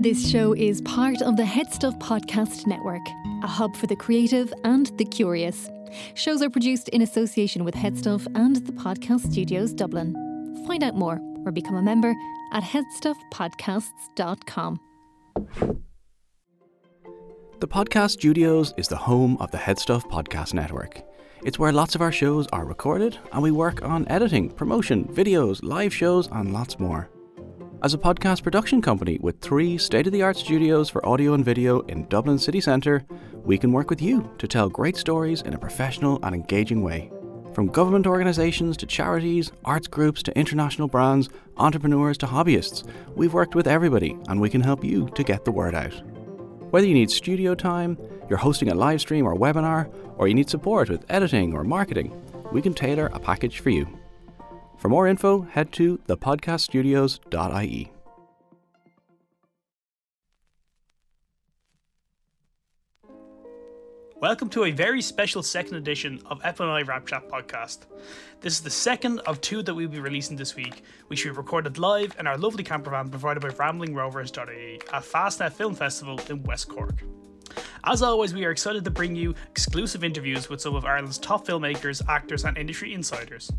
This show is part of the Head Stuff Podcast Network, a hub for the creative and the curious. Shows are produced in association with Headstuff and the Podcast Studios Dublin. Find out more or become a member at headstuffpodcasts.com. The Podcast Studios is the home of the Headstuff Podcast Network. It's where lots of our shows are recorded and we work on editing, promotion, videos, live shows, and lots more. As a podcast production company with three state of the art studios for audio and video in Dublin city centre, we can work with you to tell great stories in a professional and engaging way. From government organisations to charities, arts groups to international brands, entrepreneurs to hobbyists, we've worked with everybody and we can help you to get the word out. Whether you need studio time, you're hosting a live stream or webinar, or you need support with editing or marketing, we can tailor a package for you. For more info, head to thepodcaststudios.ie. Welcome to a very special second edition of FNI Wrap Chat podcast. This is the second of two that we'll be releasing this week, which we recorded live in our lovely camper van provided by RamblingRovers.ie at Fastnet Film Festival in West Cork. As always, we are excited to bring you exclusive interviews with some of Ireland's top filmmakers, actors, and industry insiders.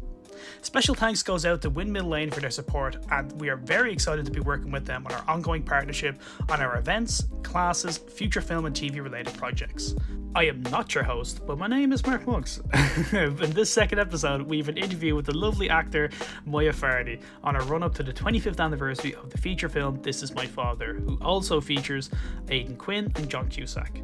Special thanks goes out to Windmill Lane for their support, and we are very excited to be working with them on our ongoing partnership on our events, classes, future film and TV related projects. I am not your host, but my name is Mark Muggs. In this second episode, we have an interview with the lovely actor Moya Farrelly on a run up to the 25th anniversary of the feature film This Is My Father, who also features Aidan Quinn and John Cusack.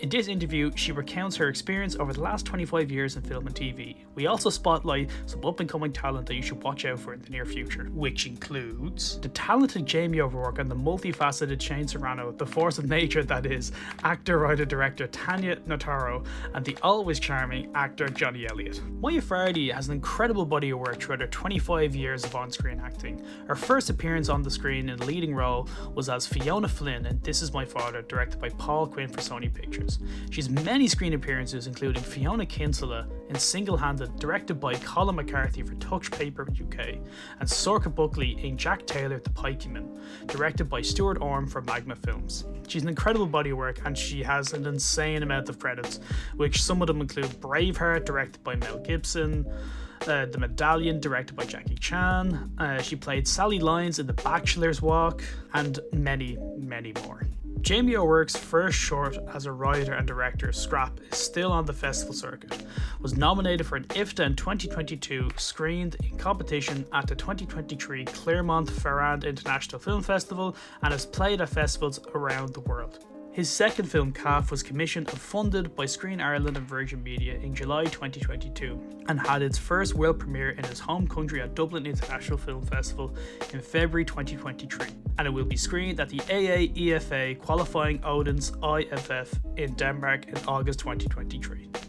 In this interview, she recounts her experience over the last 25 years in film and TV. We also spotlight some up and coming talent that you should watch out for in the near future, which includes the talented Jamie O'Rourke and the multifaceted Shane Serrano, the force of nature that is actor, writer, director Tanya Notaro, and the always charming actor Johnny Elliott. Moya Farrelly has an incredible body of work throughout her 25 years of on screen acting. Her first appearance on the screen in a leading role was as Fiona Flynn in This Is My Father, directed by Paul Quinn for Sony Pictures. She has many screen appearances, including Fiona Kinsella in Single Handed, directed by Colin McCarthy for Touch Paper UK, and Sorcha Buckley in Jack Taylor the Pikemen, directed by Stuart Orme for Magma Films. She's an incredible body of work and she has an insane amount of credits, which some of them include Braveheart, directed by Mel Gibson. Uh, the Medallion, directed by Jackie Chan. Uh, she played Sally Lyons in The Bachelor's Walk, and many, many more. Jamie O'Rourke's first short as a writer and director, Scrap, is still on the festival circuit. Was nominated for an IFTA in 2022, screened in competition at the 2023 Clermont Ferrand International Film Festival, and has played at festivals around the world. His second film, Calf, was commissioned and funded by Screen Ireland and Virgin Media in July 2022 and had its first world premiere in his home country at Dublin International Film Festival in February 2023. And it will be screened at the AAEFA qualifying Odense IFF in Denmark in August 2023.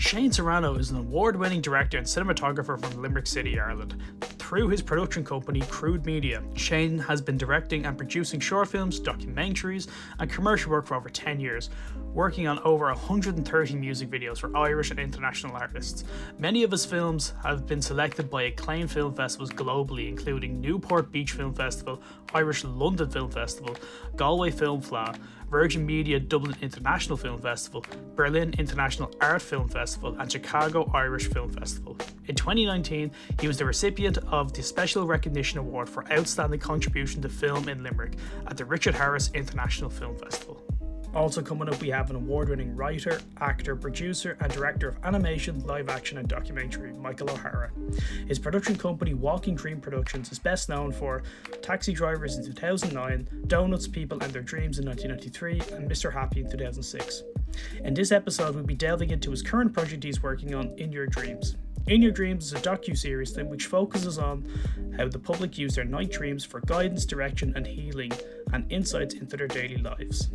Shane Serrano is an award winning director and cinematographer from Limerick City, Ireland. Through his production company, Crude Media, Shane has been directing and producing short films, documentaries, and commercial work for over 10 years, working on over 130 music videos for Irish and international artists. Many of his films have been selected by acclaimed film festivals globally, including Newport Beach Film Festival, Irish London Film Festival, Galway Film Fleadh, Virgin Media Dublin International Film Festival, Berlin International Art Film Festival, and Chicago Irish Film Festival. In 2019, he was the recipient of the Special Recognition Award for Outstanding Contribution to Film in Limerick at the Richard Harris International Film Festival. Also, coming up, we have an award winning writer, actor, producer, and director of animation, live action, and documentary, Michael O'Hara. His production company, Walking Dream Productions, is best known for Taxi Drivers in 2009, Donuts, People, and Their Dreams in 1993, and Mr. Happy in 2006. In this episode, we'll be delving into his current project he's working on, In Your Dreams. In Your Dreams is a docu-series which focuses on how the public use their night dreams for guidance, direction, and healing, and insights into their daily lives.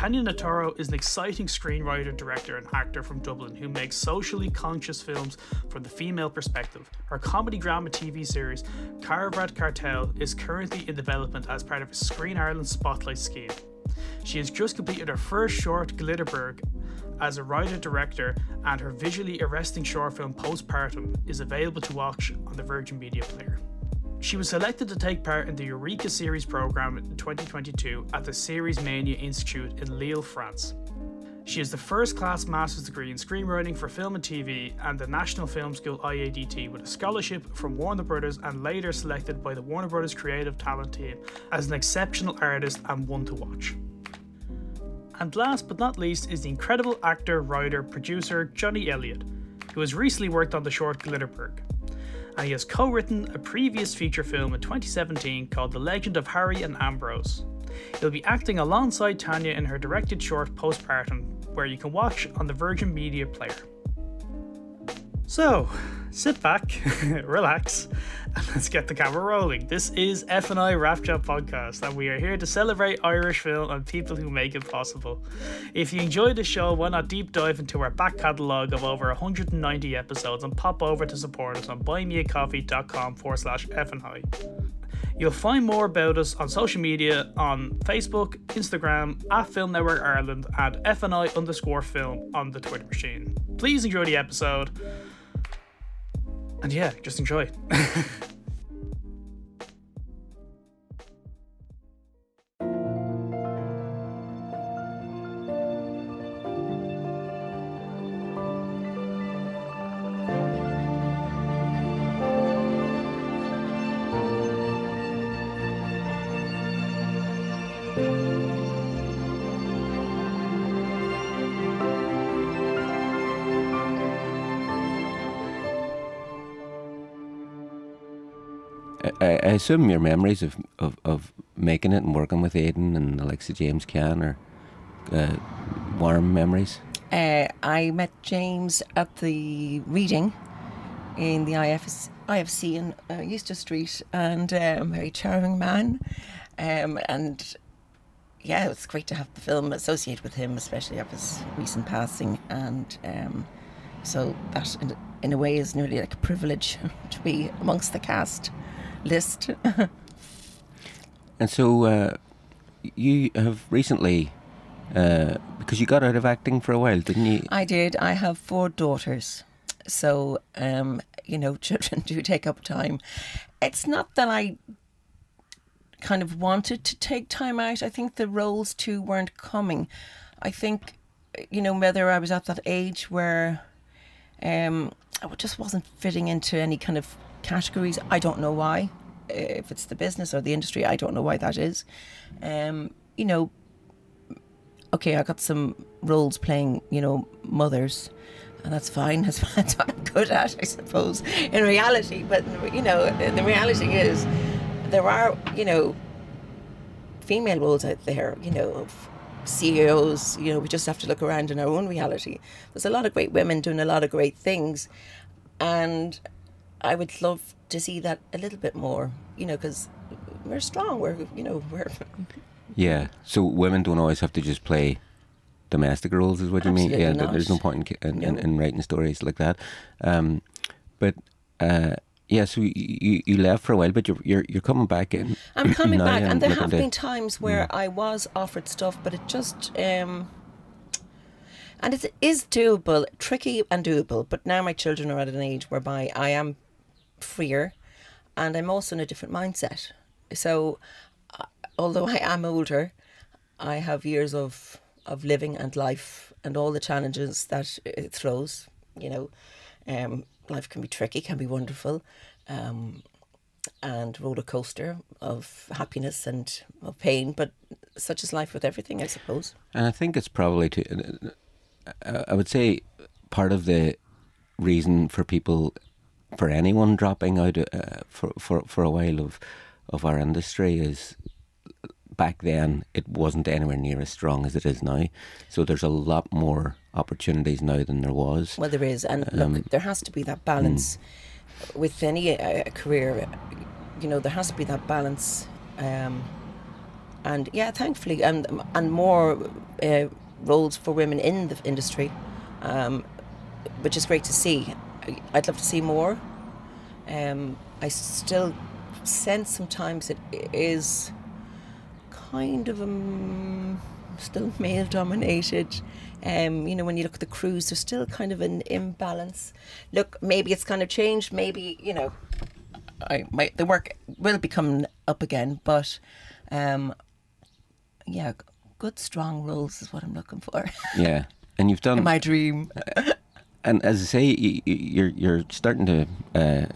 Tanya Notaro is an exciting screenwriter, director, and actor from Dublin who makes socially conscious films from the female perspective. Her comedy drama TV series, Carverat Cartel, is currently in development as part of a Screen Ireland Spotlight scheme. She has just completed her first short, Glitterberg, as a writer director, and her visually arresting short film Postpartum is available to watch on the Virgin Media Player. She was selected to take part in the Eureka Series program in 2022 at the Series Mania Institute in Lille, France. She has the first class master's degree in screenwriting for film and TV and the National Film School IADT with a scholarship from Warner Brothers and later selected by the Warner Brothers Creative Talent Team as an exceptional artist and one to watch. And last but not least is the incredible actor, writer, producer Johnny Elliott, who has recently worked on the short Glitterberg. And he has co written a previous feature film in 2017 called The Legend of Harry and Ambrose. He'll be acting alongside Tanya in her directed short Postpartum, where you can watch on the Virgin Media Player. So, sit back, relax, and let's get the camera rolling. This is FNI Chat Podcast, and we are here to celebrate Irish film and people who make it possible. If you enjoyed the show, why not deep dive into our back catalogue of over 190 episodes and pop over to support us on buymeacoffee.com forward slash FNI. You'll find more about us on social media on Facebook, Instagram, at Film Network Ireland, and FNI underscore film on the Twitter machine. Please enjoy the episode. And yeah, just enjoy. assume your memories of, of, of making it and working with Aidan and Alexa James Caan are uh, warm memories. Uh, I met James at the reading in the IFS, IFC in uh, Eustace Street, and um, very charming man. Um, and yeah, it was great to have the film associate with him, especially after his recent passing. And um, so that, in, in a way, is nearly like a privilege to be amongst the cast list. And so uh, you have recently, uh, because you got out of acting for a while, didn't you? I did. I have four daughters. So, um, you know, children do take up time. It's not that I kind of wanted to take time out. I think the roles too weren't coming. I think, you know, whether I was at that age where um, I just wasn't fitting into any kind of categories. I don't know why. If it's the business or the industry, I don't know why that is. Um, you know, okay, I got some roles playing, you know, mothers, and that's fine. That's, what I'm good at, I suppose, in reality. But, you know, the reality is there are, you know, female roles out there, you know, of CEOs, you know, we just have to look around in our own reality. There's a lot of great women doing a lot of great things. And I would love to see that a little bit more, you know, because we're strong. We're, you know, we're. Yeah. So women don't always have to just play domestic roles, is what you mean? Yeah. not. There's no point in, in, in, No. in writing stories like that. Um, but uh, yeah, so you, you you left for a while, but you're you're, you're coming back in. I'm coming back, and there have been times where I was offered stuff, but it just. Um, and it is doable, tricky and doable. But now my children are at an age whereby I am freer, and I'm also in a different mindset. So, uh, although I am older, I have years of of living and life and all the challenges that it throws. You know, um, life can be tricky, can be wonderful. Um, and roller coaster of happiness and of pain, but such is life with everything, I suppose. And I think it's probably to. Uh, I would say part of the reason for people, for anyone dropping out uh, for for for a while of of our industry is back then it wasn't anywhere near as strong as it is now. So there's a lot more opportunities now than there was. Well, there is, and look, there has to be that balance with any uh, career. You know, there has to be that balance, um, and yeah, thankfully, and and more uh, roles for women in the industry, um, which is great to see. I'd love to see more. Um, I still sense sometimes it is kind of um, still male dominated. Um, you know, when you look at the crews, there's still kind of an imbalance. Look, maybe it's kind of changed. Maybe you know, I my the work will be coming up again, but um, yeah, good strong roles is what I'm looking for. Yeah, and you've done My dream. and as I say, you're you're starting to uh,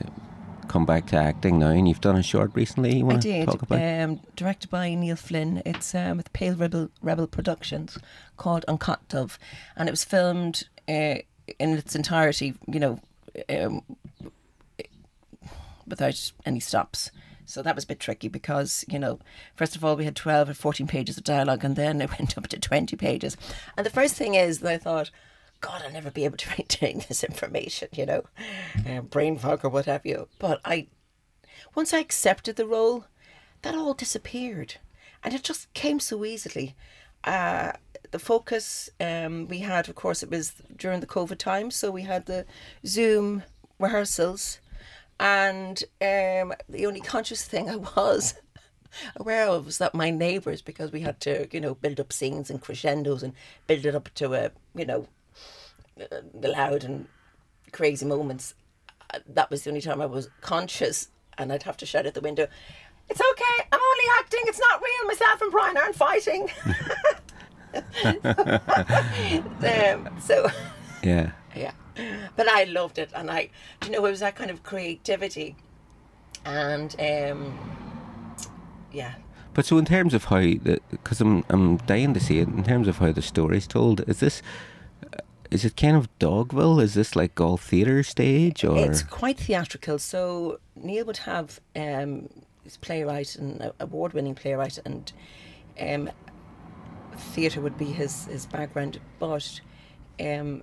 come back to acting now, and you've done a short recently. You I want to talk about? Um, directed by Neil Flynn. It's um, with Pale Rebel Rebel Productions, called Uncut Dove, and it was filmed uh, in its entirety. You know, um, without any stops. So that was a bit tricky because, you know, first of all, we had 12 or 14 pages of dialogue and then it went up to 20 pages. And the first thing is that I thought, God, I'll never be able to retain this information, you know, uh, brain fog or what have you. But I, once I accepted the role, that all disappeared. And it just came so easily. Uh, the focus um, we had, of course, it was during the COVID time. So we had the Zoom rehearsals and um, the only conscious thing I was aware of was that my neighbours, because we had to, you know, build up scenes and crescendos and build it up to a, you know, the loud and crazy moments. uh, That was the only time I was conscious, and I'd have to shout at the window, "It's okay, I'm only acting. It's not real. Myself and Brian aren't fighting." um, so. yeah, Yeah. But I loved it and I you know, it was that kind of creativity and um yeah. but so in terms of how, because I'm I'm dying to see it. In terms of how the story's told, is this? Uh, Is it kind of Dogville? Is this like all theatre stage or? It's quite theatrical. So Neil would have um he's a playwright and award winning playwright and um theatre would be his his background but um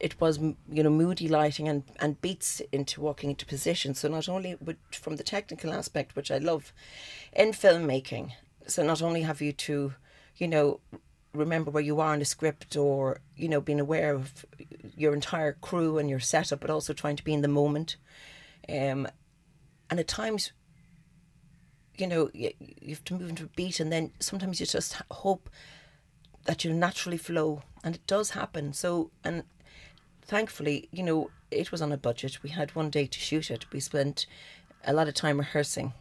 it was you know moody lighting and and beats into walking into position so not only would from the technical aspect which i love in filmmaking so not only have you to you know remember where you are in the script or you know being aware of your entire crew and your setup but also trying to be in the moment. Um and at times you know you, you have to move into a beat and then sometimes you just hope that you'll naturally flow and it does happen. So and thankfully you know it was on a budget. We had one day to shoot it. We spent a lot of time rehearsing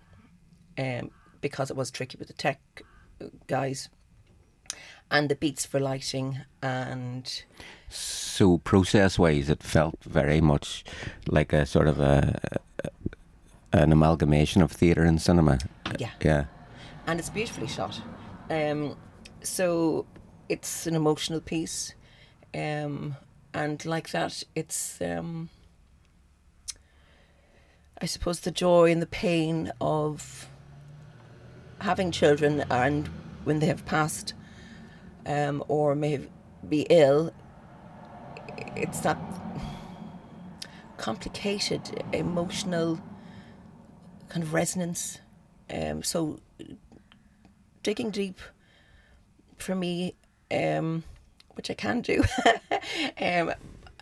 um, because it was tricky with the tech guys and the beats for lighting and So process wise, it felt very much like a sort of a, an amalgamation of theatre and cinema. Yeah. Yeah. and it's beautifully shot. Um, so it's an emotional piece, um, and like that, it's um, I suppose the joy and the pain of having children, and when they have passed um, or may be ill, it's that complicated emotional kind of resonance. Um, so digging deep for me, um, which I can do, um,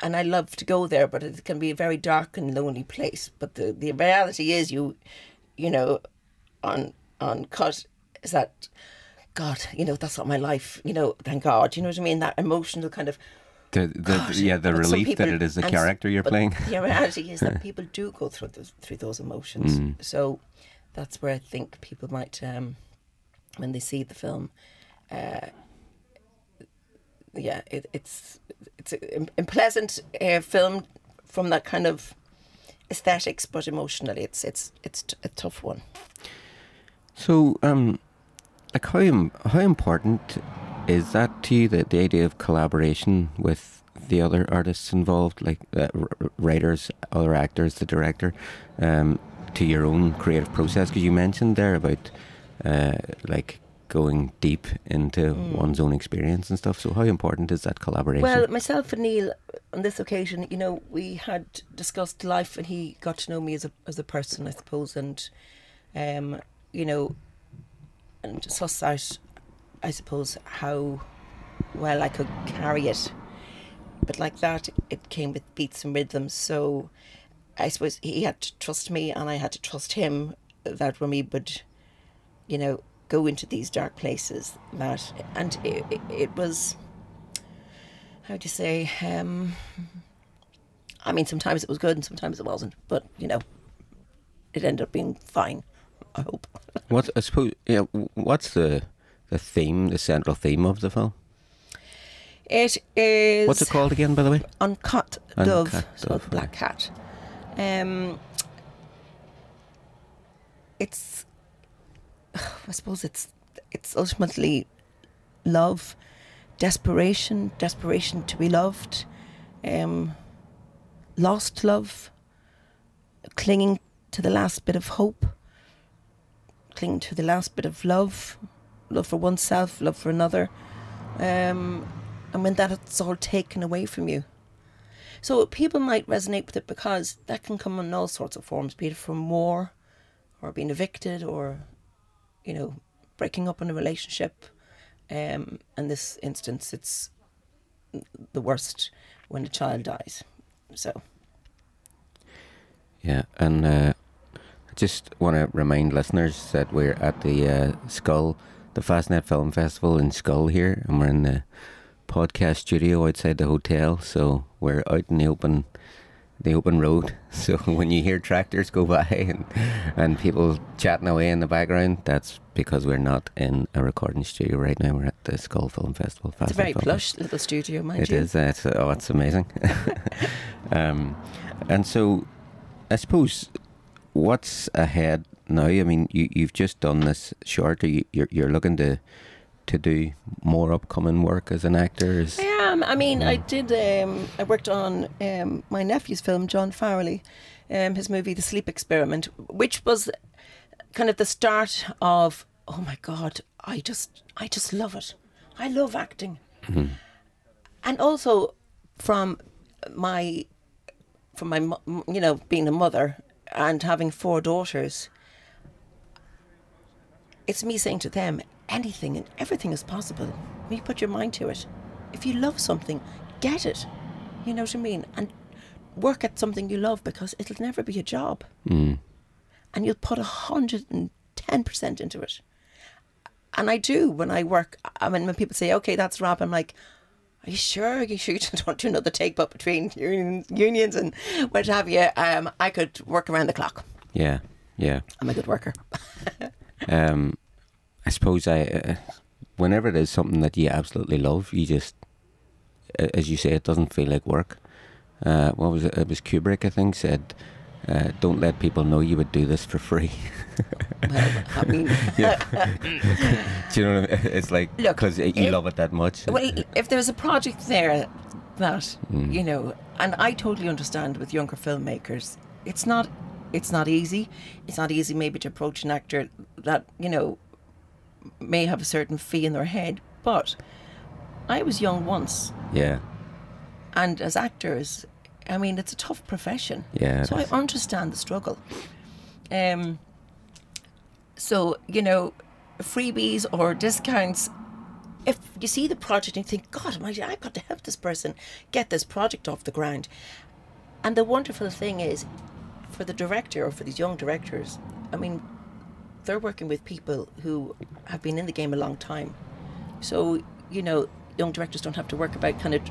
and I love to go there, but it can be a very dark and lonely place. But the, the reality is, you, you know, on on cut is that, God, you know, that's not my life. You know, thank God. You know what I mean? That emotional kind of. The, the, God, yeah, the relief that it is the character you're playing. The reality is that people do go through those through those emotions. Mm. So that's where I think people might, um, when they see the film, uh, yeah, it, it's it's a, a pleasant uh, film from that kind of aesthetics, but emotionally, it's it's it's t- a tough one. So, um, like how how important is that to you? The, the idea of collaboration with the other artists involved, like uh, writers, other actors, the director, um, to your own creative process? Because you mentioned there about uh, like going deep into one's own experience and stuff. So, how important is that collaboration? Well, myself and Neil, on this occasion, you know, we had discussed life, and he got to know me as a as a person, I suppose, and um, you know, and suss out, I suppose, how well I could carry it. But like that, it came with beats and rhythms. So I suppose he had to trust me, and I had to trust him that when we would, you know, go into these dark places, that and it, it, was how do you say? Um, I mean, sometimes it was good and sometimes it wasn't. But you know, it ended up being fine. I hope. What I suppose? Yeah. What's the the theme, the central theme of the film? It is. What's it called again, by the way? Uncut Dove, Uncut so Dove, Black Cat. Um, it's, I suppose it's it's ultimately love, desperation, desperation to be loved, um, lost love, clinging to the last bit of hope, clinging to the last bit of love, love for oneself, love for another. Um, and when that's all taken away from you. So people might resonate with it because that can come in all sorts of forms, be it from war or being evicted or, you know, breaking up in a relationship. Um, in this instance, it's the worst when a child dies. So, Yeah, and uh, just want to remind listeners that we're at the uh, Schull, the Fastnet Film Festival in Schull here, and we're in the podcast studio outside the hotel. So we're out in the open, the open road. So when you hear tractors go by and and people chatting away in the background, that's because we're not in a recording studio right now. We're at the Schull Film Festival. it's a very Film plush little studio, mind it you. is. Uh, it's, oh, it's amazing. um, and so, I suppose, what's ahead now? I mean, you you've just done this short. Are you, you're you're looking to to do more upcoming work as an actor? Is I am. I mean, I did. Um, I worked on um, my nephew's film, John Farrelly, um, his movie, The Sleep Experiment, which was kind of the start of. Oh my God! I just, I just love it. I love acting, and also from my, from my, you know, being a mother and having four daughters. It's me saying to them, anything and everything is possible when you put your mind to it. If you love something, get it. You know what I mean? And work at something you love because it'll never be a job. Mm. And you'll put a hundred and ten percent into it. And I do when I work. I mean, when people say, "Okay, that's rap," I'm like, "Are you sure? Are you sure you don't do another take up between unions, unions and what have you?" Um, I could work around the clock. yeah, yeah. I'm a good worker. Um, I suppose I, uh, whenever it is something that you absolutely love, you just, as you say, it doesn't feel like work. Uh, what was it? It was Kubrick, I think, said, uh, "Don't let people know you would do this for free." well, I mean, Do you know what I mean? It's like because you if- love it that much. Well, if there's a project there that Mm. you know, and I totally understand with younger filmmakers, it's not, it's not easy. It's not easy maybe to approach an actor that you know may have a certain fee in their head. But I was young once, yeah, and as actors, I mean, it's a tough profession. Yeah, So I understand the struggle. Um. So you know, freebies or discounts. If you see the project and you think, God, I've got to help this person get this project off the ground. And the wonderful thing is, for the director or for these young directors, I mean, they're working with people who have been in the game a long time. So, you know, young directors don't have to work about kind of,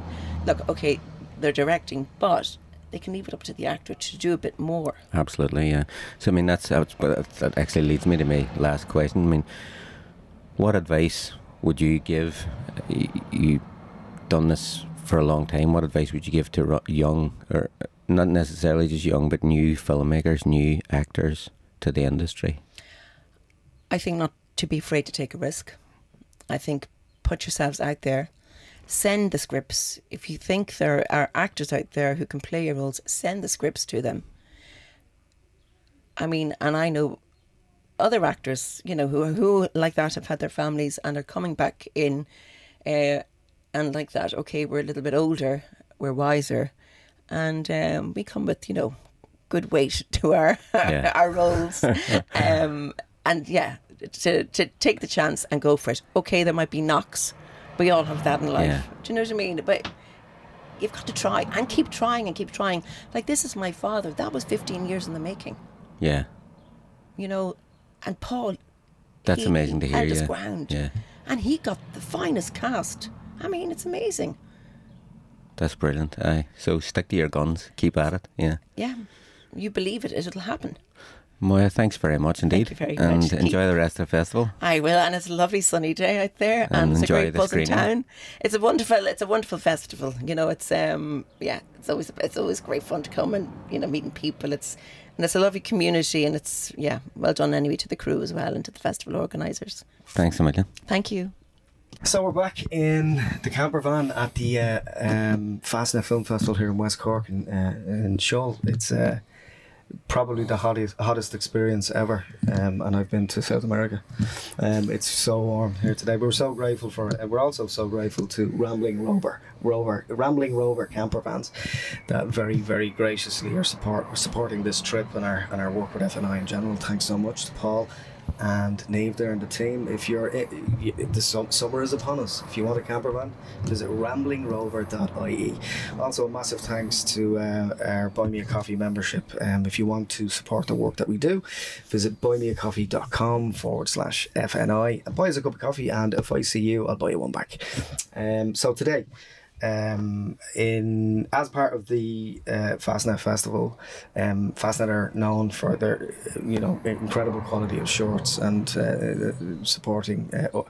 look, okay, they're directing, but they can leave it up to the actor to do a bit more. absolutely. Yeah. So I mean, that's, that actually leads me to my last question. I mean, what advice would you give? You've done this for a long time. What advice would you give to young, or not necessarily just young, but new filmmakers, new actors to the industry? I think not to be afraid to take a risk. I think put yourselves out there. Send the scripts. If you think there are actors out there who can play your roles, send the scripts to them. I mean, and I know other actors, you know, who who like that have had their families and are coming back in, uh, and like that. Okay, we're a little bit older, we're wiser, and um, we come with you know good weight to our Yeah. our roles. um, and yeah, to to take the chance and go for it. Okay, there might be knocks. We all have that in life. Yeah. Do you know what I mean? But you've got to try and keep trying and keep trying. Like this is my father. That was 15 years in the making. Yeah, You know, and Paul. that's he- amazing to hear. held his Yeah, ground. yeah, And he got the finest cast. I mean, it's amazing. that's brilliant. Aye. So stick to your guns. Keep at it. Yeah. Yeah, you believe it, it'll happen. Moya, thanks very much indeed. you very and much, enjoy the rest of the festival. I will, and it's a lovely sunny day out there, and, And it's a great the buzzing town. It's a wonderful, it's a wonderful festival. You know, it's um, yeah, it's always it's always great fun to come and you know meeting people. It's and it's a lovely community, and it's yeah, well done anyway to the crew as well and to the festival organisers. Thanks a million. Thank you. So we're back in the camper van at the uh, um, Fastnet Film Festival here in West Cork and uh, in Schull. It's uh, probably the hottest, hottest experience ever, um, and I've been to South America. Um, it's so warm here today. We're so grateful for it. We're also so grateful to Rambling Rover, Rover, Rambling Rover camper vans that very, very graciously are support supporting this trip and our and our work with FNI in general. Thanks so much to Paul and Nave there and the team. If you're i i the summer is upon us. If you want a camper van, visit ramblingrover.ie. Also, massive thanks to uh, our Buy Me a Coffee membership. Um, if you want to support the work that we do, visit buymeacoffee.com forward slash FNI buy us a cup of coffee. And if I see you, I'll buy you one back. Um, so today, um, in as part of the uh, Fastnet Festival, um, Fastnet are known for their you know incredible quality of shorts and uh, supporting uh,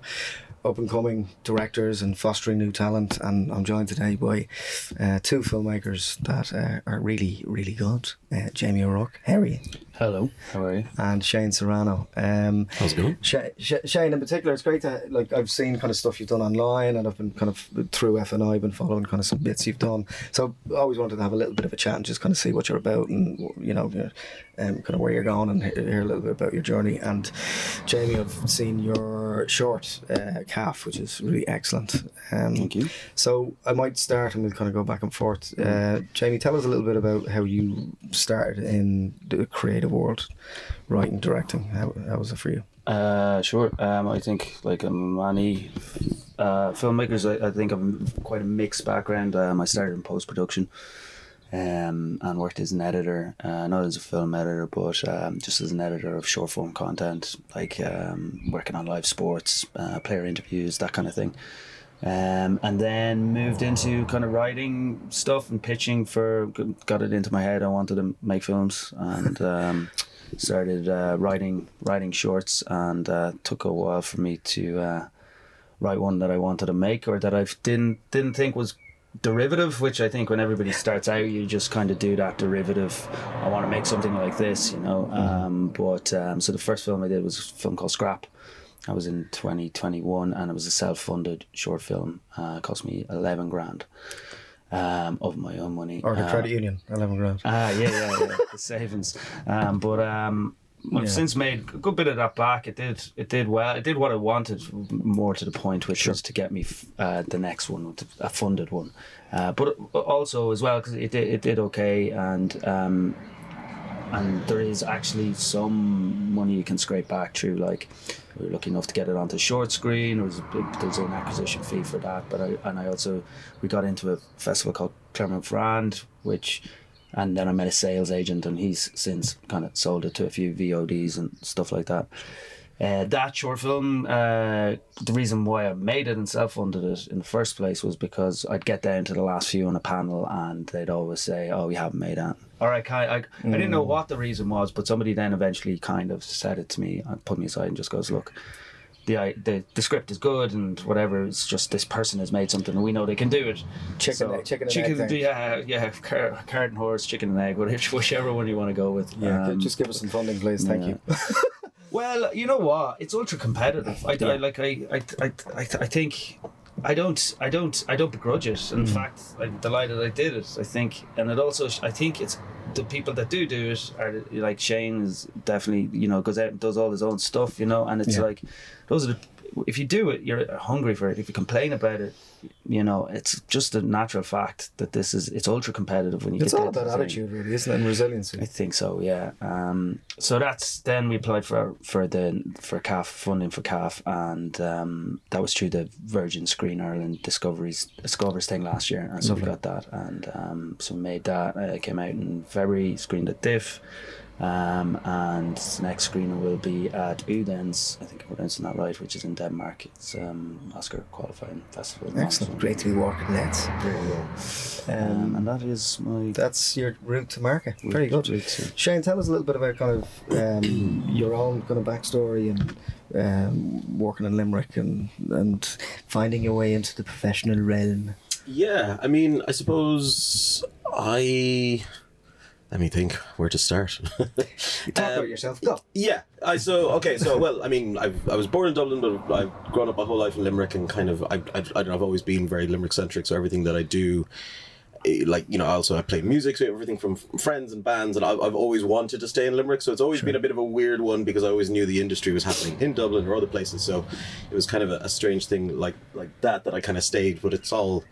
up and coming directors and fostering new talent. And I'm joined today by uh, two filmmakers that uh, are really really good. Uh, Jamie O'Rourke, Harry, Hello, how are you? and Shane Serrano. Um, How's it going? Sh- Sh- Shane, in particular, it's great to like I've seen kind of stuff you've done online, and I've been kind of through F and I, been following kind of some bits you've done. So I always wanted to have a little bit of a chat and just kind of see what you're about, and you know, um, kind of where you're going, and hear a little bit about your journey. And Jamie, I've seen your short uh, calf, which is really excellent. Um, Thank you. So I might start, and we'll kind of go back and forth. Uh, Jamie, tell us a little bit about how you started in the creative world, writing, directing. How, how was it for you? Uh, sure. Um, I think like many uh, filmmakers, I, I think I'm quite a mixed background. Um, I started in post production, um, and worked as an editor, uh, not as a film editor, but um, just as an editor of short form content, like um, working on live sports, uh, player interviews, that kind of thing. Um, and then moved into kind of writing stuff and pitching for got it into my head. I wanted to make films and um, started uh, writing writing shorts and uh, took a while for me to uh, write one that I wanted to make or that I didn't didn't think was derivative which I think when everybody starts out you just kind of do that derivative. I want to make something like this you know? Um, but um, so the first film I did was a film called Scrap I was in 2021 and it was a self-funded short film uh, it cost me 11 grand um, of my own money Or the Uh, credit union, eleven grand. Ah, yeah, yeah, yeah. the savings. Um, but um, I've Yeah. since made a good bit of that back. It did, it did well. It did what I wanted, more to the point, which was to get me uh, the next one, a funded one. Uh, but also as well because it did, it did okay, and um, and there is actually some money you can scrape back through like we were lucky enough to get it onto short screen there was a big there's an acquisition fee for that but I and I also we got into a festival called Clermont Ferrand which and then I met a sales agent and he's since kind of sold it to a few VODs and stuff like that uh, that short film, uh, the reason why I made it and self funded it in the first place was because I'd get down to the last few on a panel and they'd always say, Oh, we haven't made that. Or I, kind I, I didn't know what the reason was, but somebody then eventually kind of said it to me and put me aside and just goes, Look, the, the the script is good and whatever. It's just this person has made something and we know they can do it. Chicken egg- chicken and egg chicken, thing. yeah, yeah, car, cart and horse, chicken and egg, whatever, whichever one you want to go with. Yeah, Um, just give us some funding, please. Thank yeah. you. well, you know what? It's ultra competitive. I, I like. I, I, I, I, I think. I don't. I don't. I don't begrudge it. In mm. fact, I'm delighted I did it. I think, and it also. I think it's the people that do do it are like Shane is definitely you know goes out and does all his own stuff. You know, and it's Yeah. like those are the. If you do it, you're hungry for it. If you complain about it, you know it's just a natural fact that this is it's ultra competitive when you It's get all about attitude, really, isn't it? And resiliency. I think so, yeah. Um, so that's then we applied for for the for Calf funding for Calf, and um, that was through the Virgin Screen Ireland Discoveries Discovers thing last year, and so we got that, and um, so we made that. Uh, it came out in February, screened at Diff. Um, and next screening will be at Odense, I think I'm pronouncing that right, which is in Denmark. It's um, Oscar qualifying festival. Excellent. Great to be working nets. There you go. Um, Um, and that is my that's your route to market. Very good. route to- Shane, tell us a little bit about kind of um, your own kind of backstory and um, working in Limerick and and finding your way into the professional realm. Yeah, I mean, I suppose I. Let me think where to start. Talk about Um, yourself. Go. Yeah, I so okay. So well, I mean, I've, I was born in Dublin, but I've grown up my whole life in Limerick, and kind of I, I, I don't know. I've always been very Limerick centric. So everything that I do, eh, like you know, I also I play music, so everything from friends and bands, and I've, I've always wanted to stay in Limerick. So it's always been a bit of a weird one because I always knew the industry was happening in Dublin or other places. So it was kind of a, a strange thing like like that that I kind of stayed. But it's all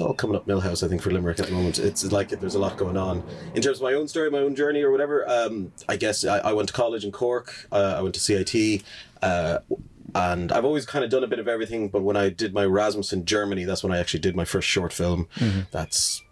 it's all coming up Milhouse, I think, for Limerick at the moment. It's like there's a lot going on. In terms of my own story, my own journey, or whatever, um, I guess I, I went to college in Cork. Uh, I went to CIT. Uh, and I've always kind of done a bit of everything, but when I did my Erasmus in Germany, that's when I actually did my first short film. That's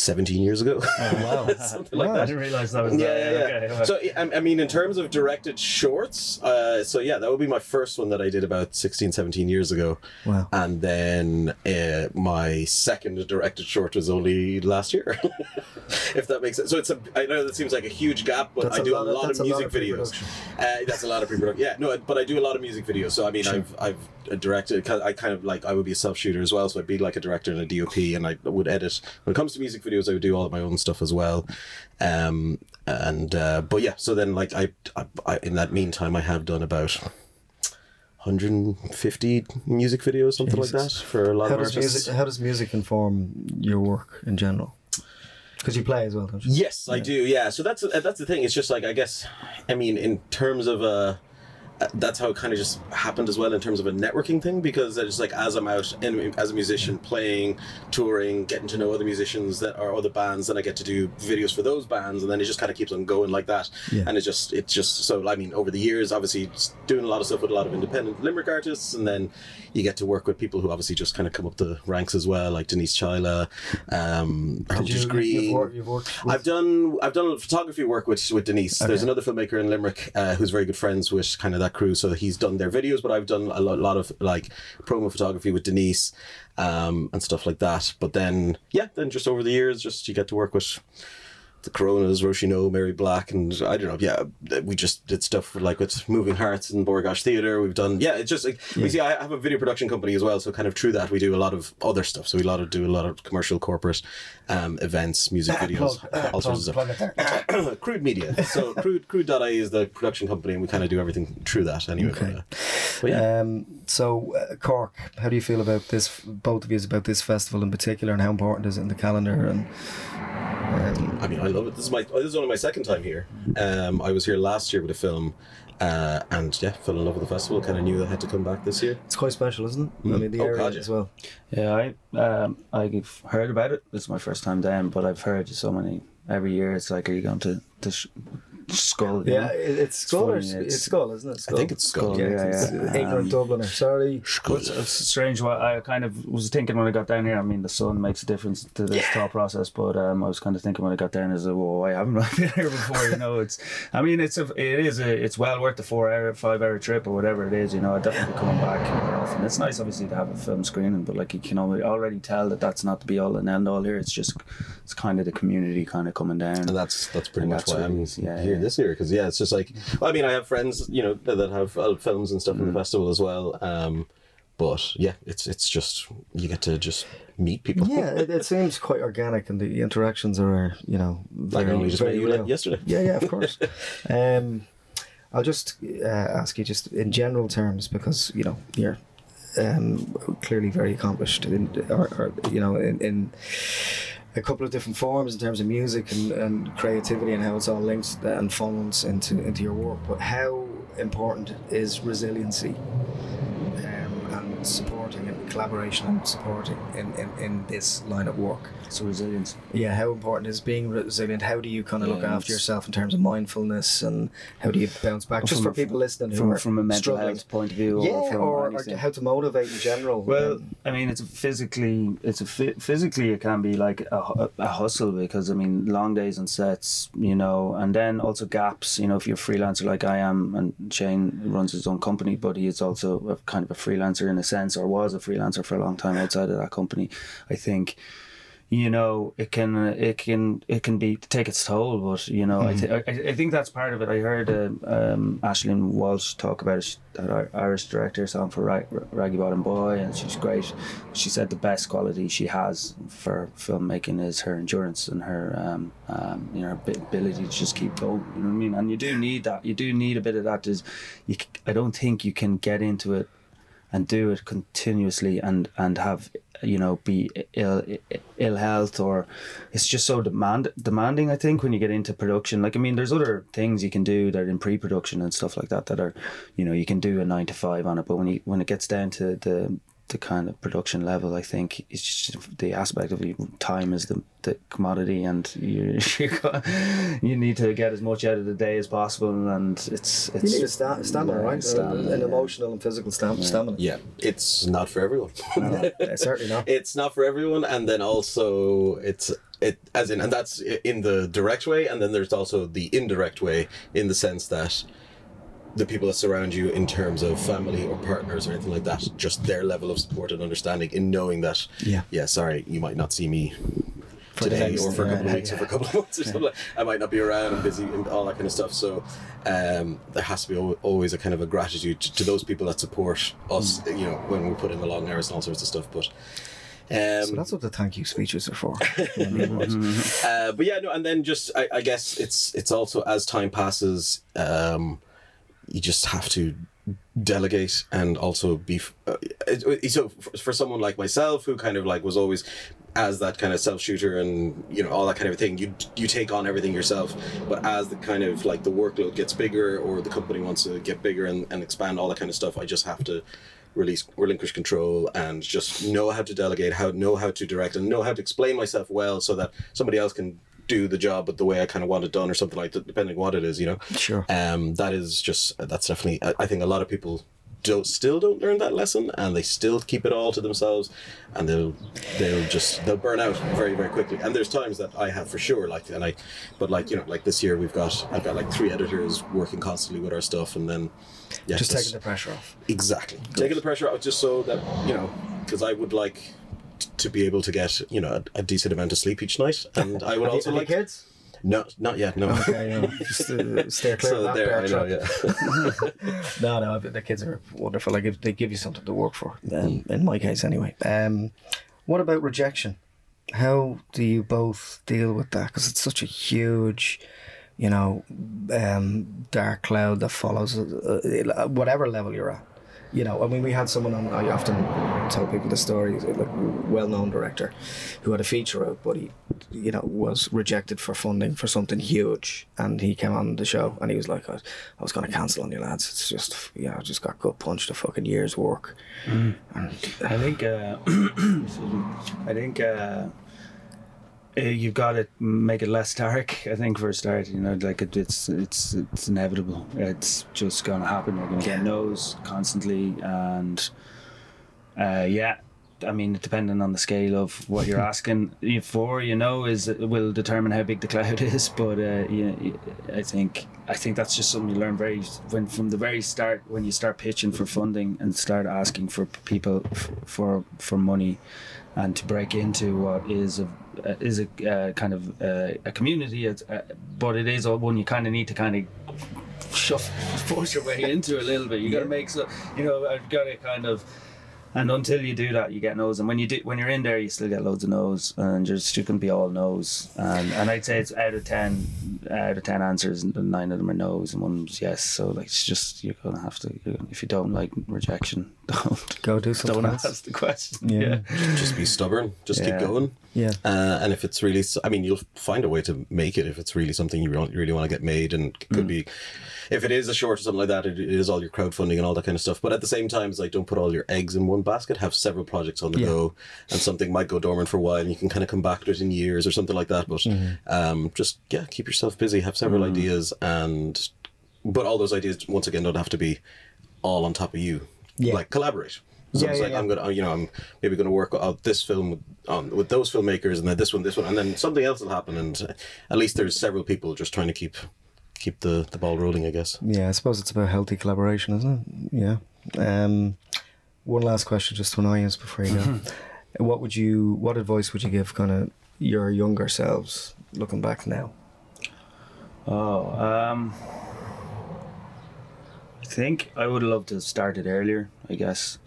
17 years ago. wow. Something like Wow. that. I didn't realize that was Yeah, that. yeah, yeah. Okay. So, I mean, in terms of directed shorts, uh, so yeah, that would be my first one that I did about 16, 17 years ago. Wow. And then uh, my second directed short was only last year, if that makes sense. So it's a, I know that seems like a huge gap, but That's I a do lot a lot of, lot music of videos. Uh, that's a lot of pre-production. Yeah, no, but I do a lot of music videos. So I mean, I've I've directed. I kind of like I would be a self shooter as well. So I'd be like a director and a DOP, and I would edit. When it comes to music videos, I would do all of my own stuff as well. Um, and uh, but yeah, so then like I, I, I in that meantime, I have done about. 150 music videos, something like that, for a lot How of does artists. music How does music inform your work in general? Because you play as well, don't you? Yes, I do. Yeah. So that's that's the thing. It's just like I guess, I mean, in terms of uh, that's how it kind of just happened as well in terms of a networking thing because it's like as I'm out in, as a musician playing, touring, getting to know other musicians that are other bands, then I get to do videos for those bands, and then it just kind of keeps on going like that. Yeah. And it just it's just so I mean over the years, obviously doing a lot of stuff with a lot of independent Limerick artists, and then you get to work with people who obviously just kind of come up the ranks as well, like Denise Chaila, um, Heritage Green. You've worked, you've worked with, I've done I've done photography work with with Denise. There's another filmmaker in Limerick uh, who's very good friends with kind of that crew. So he's done their videos, but I've done a lot, lot of like promo photography with Denise um, and stuff like that. But then yeah, then just over the years, just you get to work with the Coronas, Róisín O, Mary Black, and I don't know. Yeah, we just did stuff like with Moving Hearts and Borgosh Theatre. We've done yeah. It's just like we see. I have a video production company as well, so kind of through that we do a lot of other stuff. So we a lot of do a lot of commercial, corporate um, events, music videos, Plug, uh, all sorts of stuff. plug it there. Crude Media. So Crude Crude.ie is the production company, and we kind of do everything through that anyway. Okay. But, uh, but yeah. Um, so uh, Cork, how do you feel about this? Both of you about this festival in particular, and how important is it in the calendar? And um, I mean, I love it. This is my this is only my second time here. Um, I was here last year with a film, uh, and yeah, fell in love with the festival. Kind of knew I had to come back this year. it's quite special, isn't it? I mean, the Oh, area God, yeah. as well. Yeah, I um, I've heard about it. This is my first time down, but I've heard so many every year. It's like, are you going to to sh- Skull? Yeah, it, it's Skull. or funny, it's, it's- it's Skull, isn't it? I think it's Skull. Yeah, Yeah, it's yeah. ignorant Dubliner. Sorry. It's, it's strange. What I kind of was thinking when I got down here. I mean, the sun makes a difference to this thought process, but um, I was kind of thinking when I got down, is like, well, I haven't been here before. You know, it's. I mean, it's a, it is a, it's well worth the four hour, five hour trip or whatever it is. You know, I definitely be coming back more often. It's nice, obviously, to have a film screening, but like you can already, already tell that that's not the be all and end all here. It's just, it's kind of the community kind of coming down. And that's that's pretty And much that's why what I'm is, yeah, here yeah. this year because yeah, it's just like well, I mean I have friends you know that that have uh, films and stuff Mm. in the festival as well. Um, but yeah, it's it's just you get to just meet people. Yeah, it, it seems quite organic, and the interactions are, you know, very, I only just met very you real. yesterday. Yeah, yeah, of course. um, I'll just uh, ask you, just in general terms, because you know you're um, clearly very accomplished, in, or, or you know, in, in a couple of different forms in terms of music and, and creativity and how it's all linked and funnels into into your work. But how important is resiliency um, and supporting and collaboration and supporting in, in, in this line of work. So resilience. Yeah, how important is being resilient? How do you kind of look after yourself in terms of mindfulness and how do you bounce back? Just for a- people listening who From, are from a mental struggling. health point of view, yeah, or from or, or how to motivate in general. Well, Um, I mean, it's a physically, it's a physically, it can be like a, hu- a hustle because I mean, long days on sets, you know, and then also gaps. You know, if you're a freelancer like I am, and Shane runs his own company, but he is also a, kind of a freelancer in a sense, or was a freelancer for a long time outside of that company. I think. You know, it can it can it can be take its toll, but you know, I, th- I I think that's part of it. I heard uh, um, Aisling Walsh talk about it, that Irish director song for Rag- Raggy Bottom Boy, and she's great. She said the best quality she has for filmmaking is her endurance and her um, um, you know her ability to just keep going. You know what I mean? And you do need that. You do need a bit of that. Is you? c- I don't think you can get into it and do it continuously and and have you know be ill ill health or it's just so demand demanding i think when you get into production. Like i mean there's other things you can do that in pre-production and stuff like that that are you know you can do a 9 to 5 on it. But when you when it gets down to the the kind of production level i think it's just the aspect of you- time is the, the commodity and you you, got, you need to get as much out of the day as possible and it's it's you need a sta- stamina, yeah, right? stamina, an yeah. emotional and physical stam- stamina. Yeah, it's not for everyone. No, eh, certainly not. it's not for everyone, and then also it's it as in, and that's in the direct way, and then there's also the indirect way in the sense that the people that surround you in terms of family or partners or anything like that, just their level of support and understanding in knowing that, Yeah. yeah, sorry, you might not see me today or for a couple of weeks or for a couple of months or something. Like, I might not be around. I'm busy and all that kind of stuff. So um, there has to be always a kind of a gratitude to, to those people that support us. Mm. You know, when we put in the long hours and all sorts of stuff. But um, So that's what the thank you speeches are for. uh, but yeah, no, and then just I, I guess it's it's also as time passes, um, you just have to delegate and also be uh, so for, for someone like myself who kind of like was always as that kind of self shooter and you know all that kind of thing you you take on everything yourself. But as the kind of like the workload gets bigger or the company wants to get bigger and, and expand all that kind of stuff i just have to release relinquish control and just know how to delegate how know how to direct and know how to explain myself well so that somebody else can do the job but the way i kind of want it done or something like that depending on what it is you know Sure. um that is just that's definitely i, I think a lot of people don't still don't learn that lesson and they still keep it all to themselves and they'll they'll just they'll burn out very very quickly and there's times that i have for sure like and i but like you know like this year we've got i've got like three editors working constantly with our stuff and then yeah Just that's- taking the pressure off. Exactly. Taking the pressure off just so that, you know, because I would like t- to be able to get, you know, a, a decent amount of sleep each night. And I would also like. kids? No, not yet, no. Okay, yeah. Just uh, steer clear so of that there, I know, yeah. No, no, the kids are wonderful. They give, they give you something to work for, um, in my case, anyway. Um, what about rejection? How do you both deal with that? Because it's such a huge, you know, um, dark cloud that follows uh, uh, whatever level you're at. You know, I mean, we had someone on. I often tell people the story. Like well-known director, who had a feature out, but he, you know, was rejected for funding for something huge, and he came on the show, and he was like, "I, I was going to cancel on you lads. It's just, yeah, I just got gut punched a fucking year's work." And I think uh. I think uh, uh, you've got to make it less dark. I think for a start, you know, like it, it's it's it's inevitable. It's just going to happen. You're going to get no's constantly, and uh, yeah. I mean, depending on the scale of what you're asking for, you know, is will determine how big the cloud is. But uh, yeah, I think I think that's just something you learn very when from the very start when you start pitching for funding and start asking for people f- for for money and to break into what is a uh, is a uh, kind of uh, a community, it's, uh, but it is one you kind of need to kind of shove force your way into a little bit. You got to make so you know I've got to kind of. And until you do that, you get no's. And when you do, when you're in there, you still get loads of no's, and just you can be all no's. And and I'd say it's out of ten, out of ten answers, nine of them are no's, and one's yes. So like it's just you're gonna have to. You're gonna, if you don't like rejection, don't go do something don't else. ask the question. Yeah. yeah. just be stubborn. Just Yeah. keep going. Yeah. Uh, and if it's really, I mean, you'll find a way to make it if it's really something you want, you really want to get made, and it could be, if it is a short or something like that, it, it is all your crowdfunding and all that kind of stuff. But at the same time, it's like don't put all your eggs in one basket. Have several projects on the Yeah. go, and something might go dormant for a while, and you can kind of come back to it in years or something like that. But um, just yeah, keep yourself busy. Have several ideas, and but all those ideas once again don't have to be all on top of you. Yeah. Like collaborate. So Yeah, it's yeah, like yeah. I'm gonna, you know, I'm maybe gonna work out this film with, on with those filmmakers, and then this one, this one, and then something else will happen, and at least there's several people just trying to keep keep the the ball rolling. I guess. Yeah, I suppose it's about healthy collaboration, isn't it? Yeah. Um, one last question, just to annoy us before you go. what would you? What advice would you give, kind of your younger selves, looking back now? Oh, um, I think I would love to have started earlier. I guess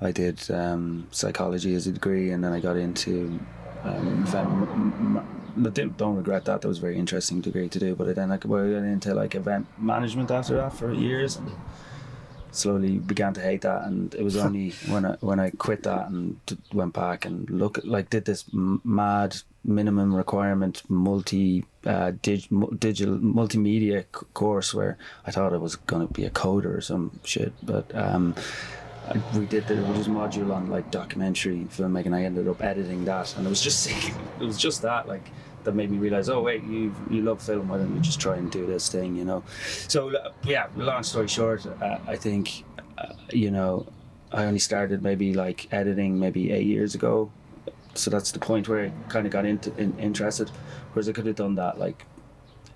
I did um, psychology as a degree, and then I got into. Um, event, m- m- but didn't- don't regret that. That was a very interesting degree to do. But I then I got into like event management after that for years, and slowly began to hate that. And it was only when I when I quit that and went back and look like did this m- mad minimum requirement multi uh, dig, digital multimedia c- course where I thought I was going to be a coder or some shit, but. Um, I, we did the this module on like documentary filmmaking. I ended up editing that, and it was just it was just that like that made me realize, oh wait, you you love film. Why don't you just try and do this thing, you know? So yeah, long story short, uh, I think uh, you know I only started maybe like editing maybe eight years ago. So that's the point where I kind of got into in, interested. Whereas I could have done that like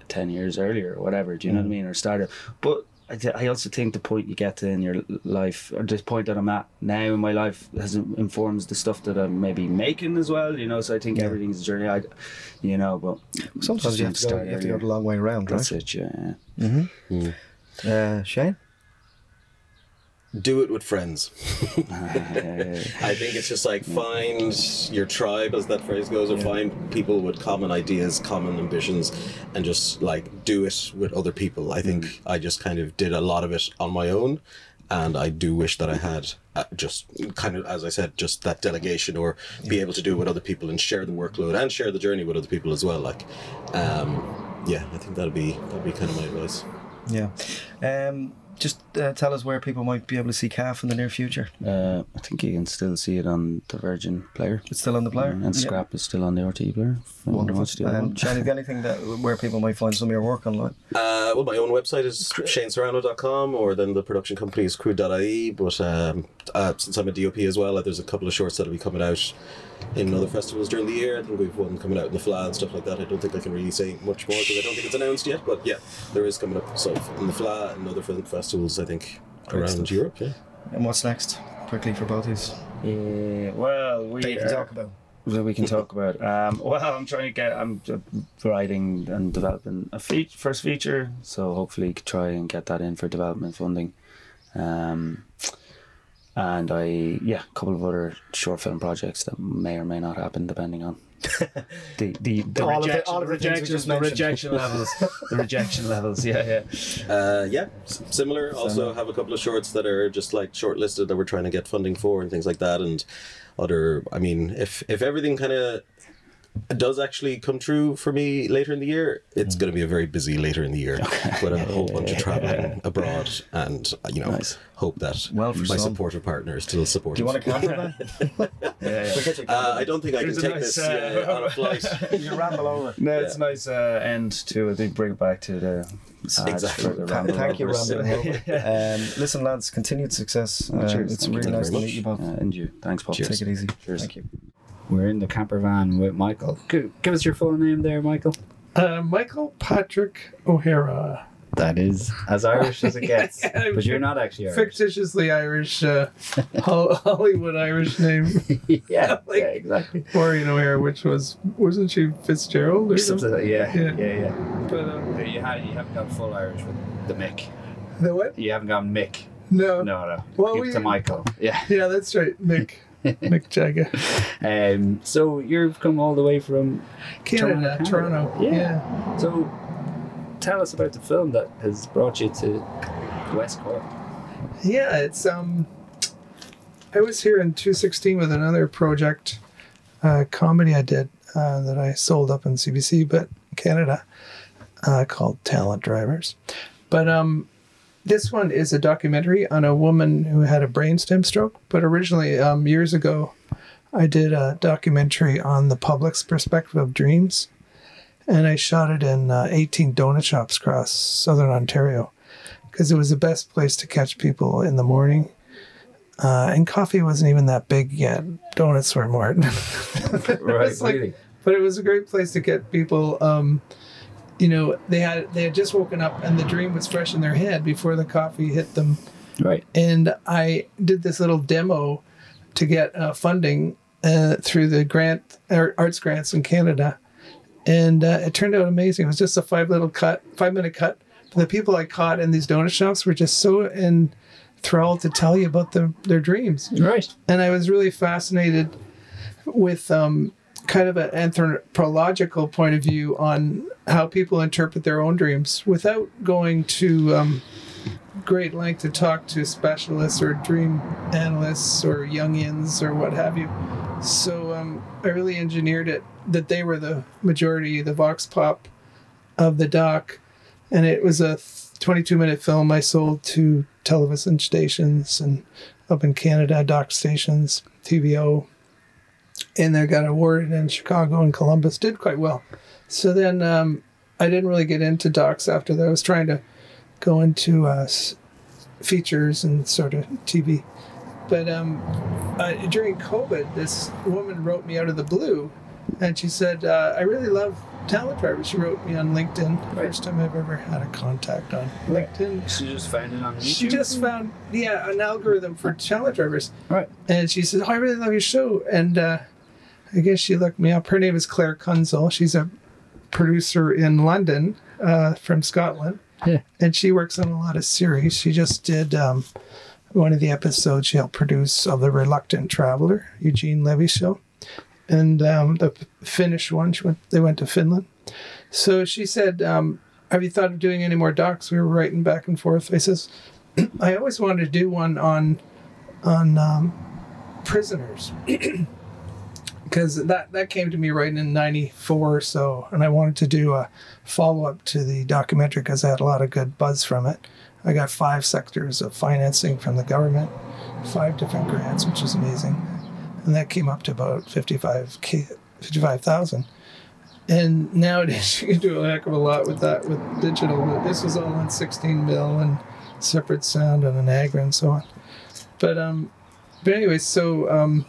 ten years earlier or whatever. Do you know what I mean? Or started, but. I, also think the point you get to in your life, or the point that I'm at now in my life, has informs the stuff that I'm maybe making as well. You know, so I think everything's a journey. I, you know, but Sometimes you have to go. start You have to go the long way around, That's right? it. Yeah. yeah. Uh, Shane. Do it with friends. I think it's just like find your tribe, as that phrase goes, or find people with common ideas, common ambitions, and just like do it with other people. I think I just kind of did a lot of it on my own, and I do wish that I had uh, just kind of, as I said, just that delegation or be able to do it with other people and share the workload and share the journey with other people as well. Like, um, yeah, I think that'd be that'd be kind of my advice. Yeah. Um, just uh, tell us where people might be able to see Calf in the near future. Uh, I think you can still see it on the Virgin player. It's still on the player. And Yeah. Scrap is still on the RTÉ player. if Wonderful. wants to do that one. And Shane, have you anything that where people might find some of your work online? Uh, well, my own website is shaneserrano.com or then the production company is crew.ie. But um, uh, since I'm a DOP as well, uh, there's a couple of shorts that'll be coming out in other festivals during the year. I think we've one coming out in the Fleadh and stuff like that. I don't think I can really say much more because I don't think it's announced yet. But yeah, there is coming up stuff in the Fleadh and other film festivals, I think, Great around stuff. Europe. Yeah. And what's next? Quickly for both of you. Yeah, well, we That you can talk about. that we can talk about. Um, well, I'm trying to get. I'm uh, writing and developing a fe- first feature, so hopefully try and get that in for development funding. Um, and I, yeah, a couple of other short film projects that may or may not happen depending on the the, the All of the- rejection, all of the the rejection, the rejection levels, the rejection levels. Yeah, yeah. Uh, yeah, s- similar. Also have a couple of shorts that are just like shortlisted that we're trying to get funding for and things like that. And other, I mean, if if everything kind of does actually come true for me later in the year, it's Mm. going to be a very busy later in the year with a whole bunch of traveling abroad, and uh, you know, Nice. hope that Well, for my some. supportive partner is still supportive. Do you want a camper van? yeah, yeah. We'll get you a Uh, I don't think I can take nice, this uh, yeah, on a flight. You ramble over. No, it's a nice uh, end to it. They bring it back to the ads Exactly. the Th- Ramble Thank you, Rovers. Randall. Um, listen, lads, continued success. Uh, cheers. it's Thank really nice to meet you much. both. Uh, and you. Thanks, Paul. Take it easy. Cheers. Thank you. We're in the camper van with Michael. G- Give us your full name there, Michael. Uh, Michael Patrick O'Hara. That is as Irish as it gets. Yeah, but you're not actually Irish. Fictitiously Irish, uh, Hollywood Irish name. yeah, Like- yeah, exactly. Maureen O'Hara, which was, wasn't she Fitzgerald or Something yeah, Yeah. yeah, yeah. But, um, You, you haven't gone full Irish with the Mick. the what? You haven't gone Mick. No. No, no. Well, Give we- to Michael. Yeah. Yeah, that's right. Mick. Mick Jagger. Um, so you've come all the way from Canada, Toronto, Toronto. Canada. Yeah. Yeah. So tell us about the film that has brought you to West Cork. Yeah, it's um I was here in 2016 with another project a comedy I did uh, that I sold up in CBC, but Canada, uh, called Talent Drivers. But um, this one is a documentary on a woman who had a brainstem stroke. But originally, um, years ago, I did a documentary on the public's perspective of dreams, and I shot it in uh, 18 donut shops across southern Ontario because it was the best place to catch people in the morning. Uh, and coffee wasn't even that big yet. Donuts were more. Right, like- but it was a great place to get people. Um, you know, they had they had just woken up and the dream was fresh in their head before the coffee hit them. Right. And I did this little demo to get uh, funding uh, through the grant arts grants in Canada, and uh, it turned out amazing. It was just a five little cut, five minute cut. But the people I caught in these donut shops were just so enthralled to tell you about the, their dreams Right. and I was really fascinated with um, kind of an anthropological point of view on how people interpret their own dreams without going to um, great length to talk to specialists or dream analysts or Jungians or what have you. So um, I really engineered it that they were the majority, the vox pop of the doc, and it was a 22 minute film I sold to television stations and up in Canada, doc stations, TVO, and they got awarded in Chicago and Columbus. Did quite well. So then um, I didn't really get into docs after that. I was trying to go into uh, features and sort of TV. But um, uh, during COVID, this woman wrote me out of the blue, and she said, uh, "I really love Talent Driver." She wrote me on LinkedIn. First time I've ever had a contact on LinkedIn. She just found it on YouTube. She just found, yeah, an algorithm for talent drivers. Right. And she said, oh, I really love your show. And uh, I guess she looked me up. Her name is Claire Kunzel. She's a producer in London uh, from Scotland. Yeah. And she works on a lot of series. She just did um, one of the episodes she helped produce of The Reluctant Traveler, Eugene Levy's show. And um, the Finnish one, she went, they went to Finland. So she said, um, Have you thought of doing any more docs? We were writing back and forth. I says, I always wanted to do one on on um, prisoners because that that came to me right in '94 or so, and I wanted to do a follow up to the documentary because I had a lot of good buzz from it. I got five sectors of financing from the government, five different grants, which is amazing, and that came up to about 55 55,000. And nowadays, you can do a heck of a lot with that with digital. But this was all on 16 mil and separate sound and a Nagra and so on. But um, but anyway, so um,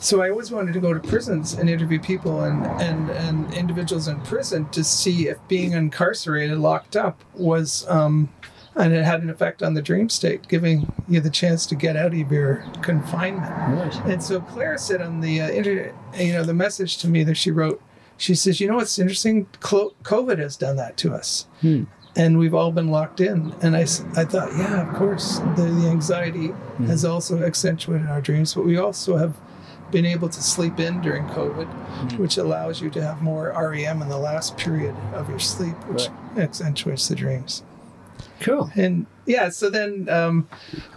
so I always wanted to go to prisons and interview people and and and individuals in prison to see if being incarcerated, locked up, was um, and it had an effect on the dream state, giving you the chance to get out of your confinement. Right. And so Claire said on the uh, internet, you know, the message to me that she wrote, she says, you know what's interesting? Clo- COVID has done that to us. Hmm. And we've all been locked in. And I, I thought, yeah, of course, the, the anxiety has also accentuated our dreams, but we also have been able to sleep in during COVID, which allows you to have more REM in the last period of your sleep, which accentuates the dreams. Cool. and yeah so then um,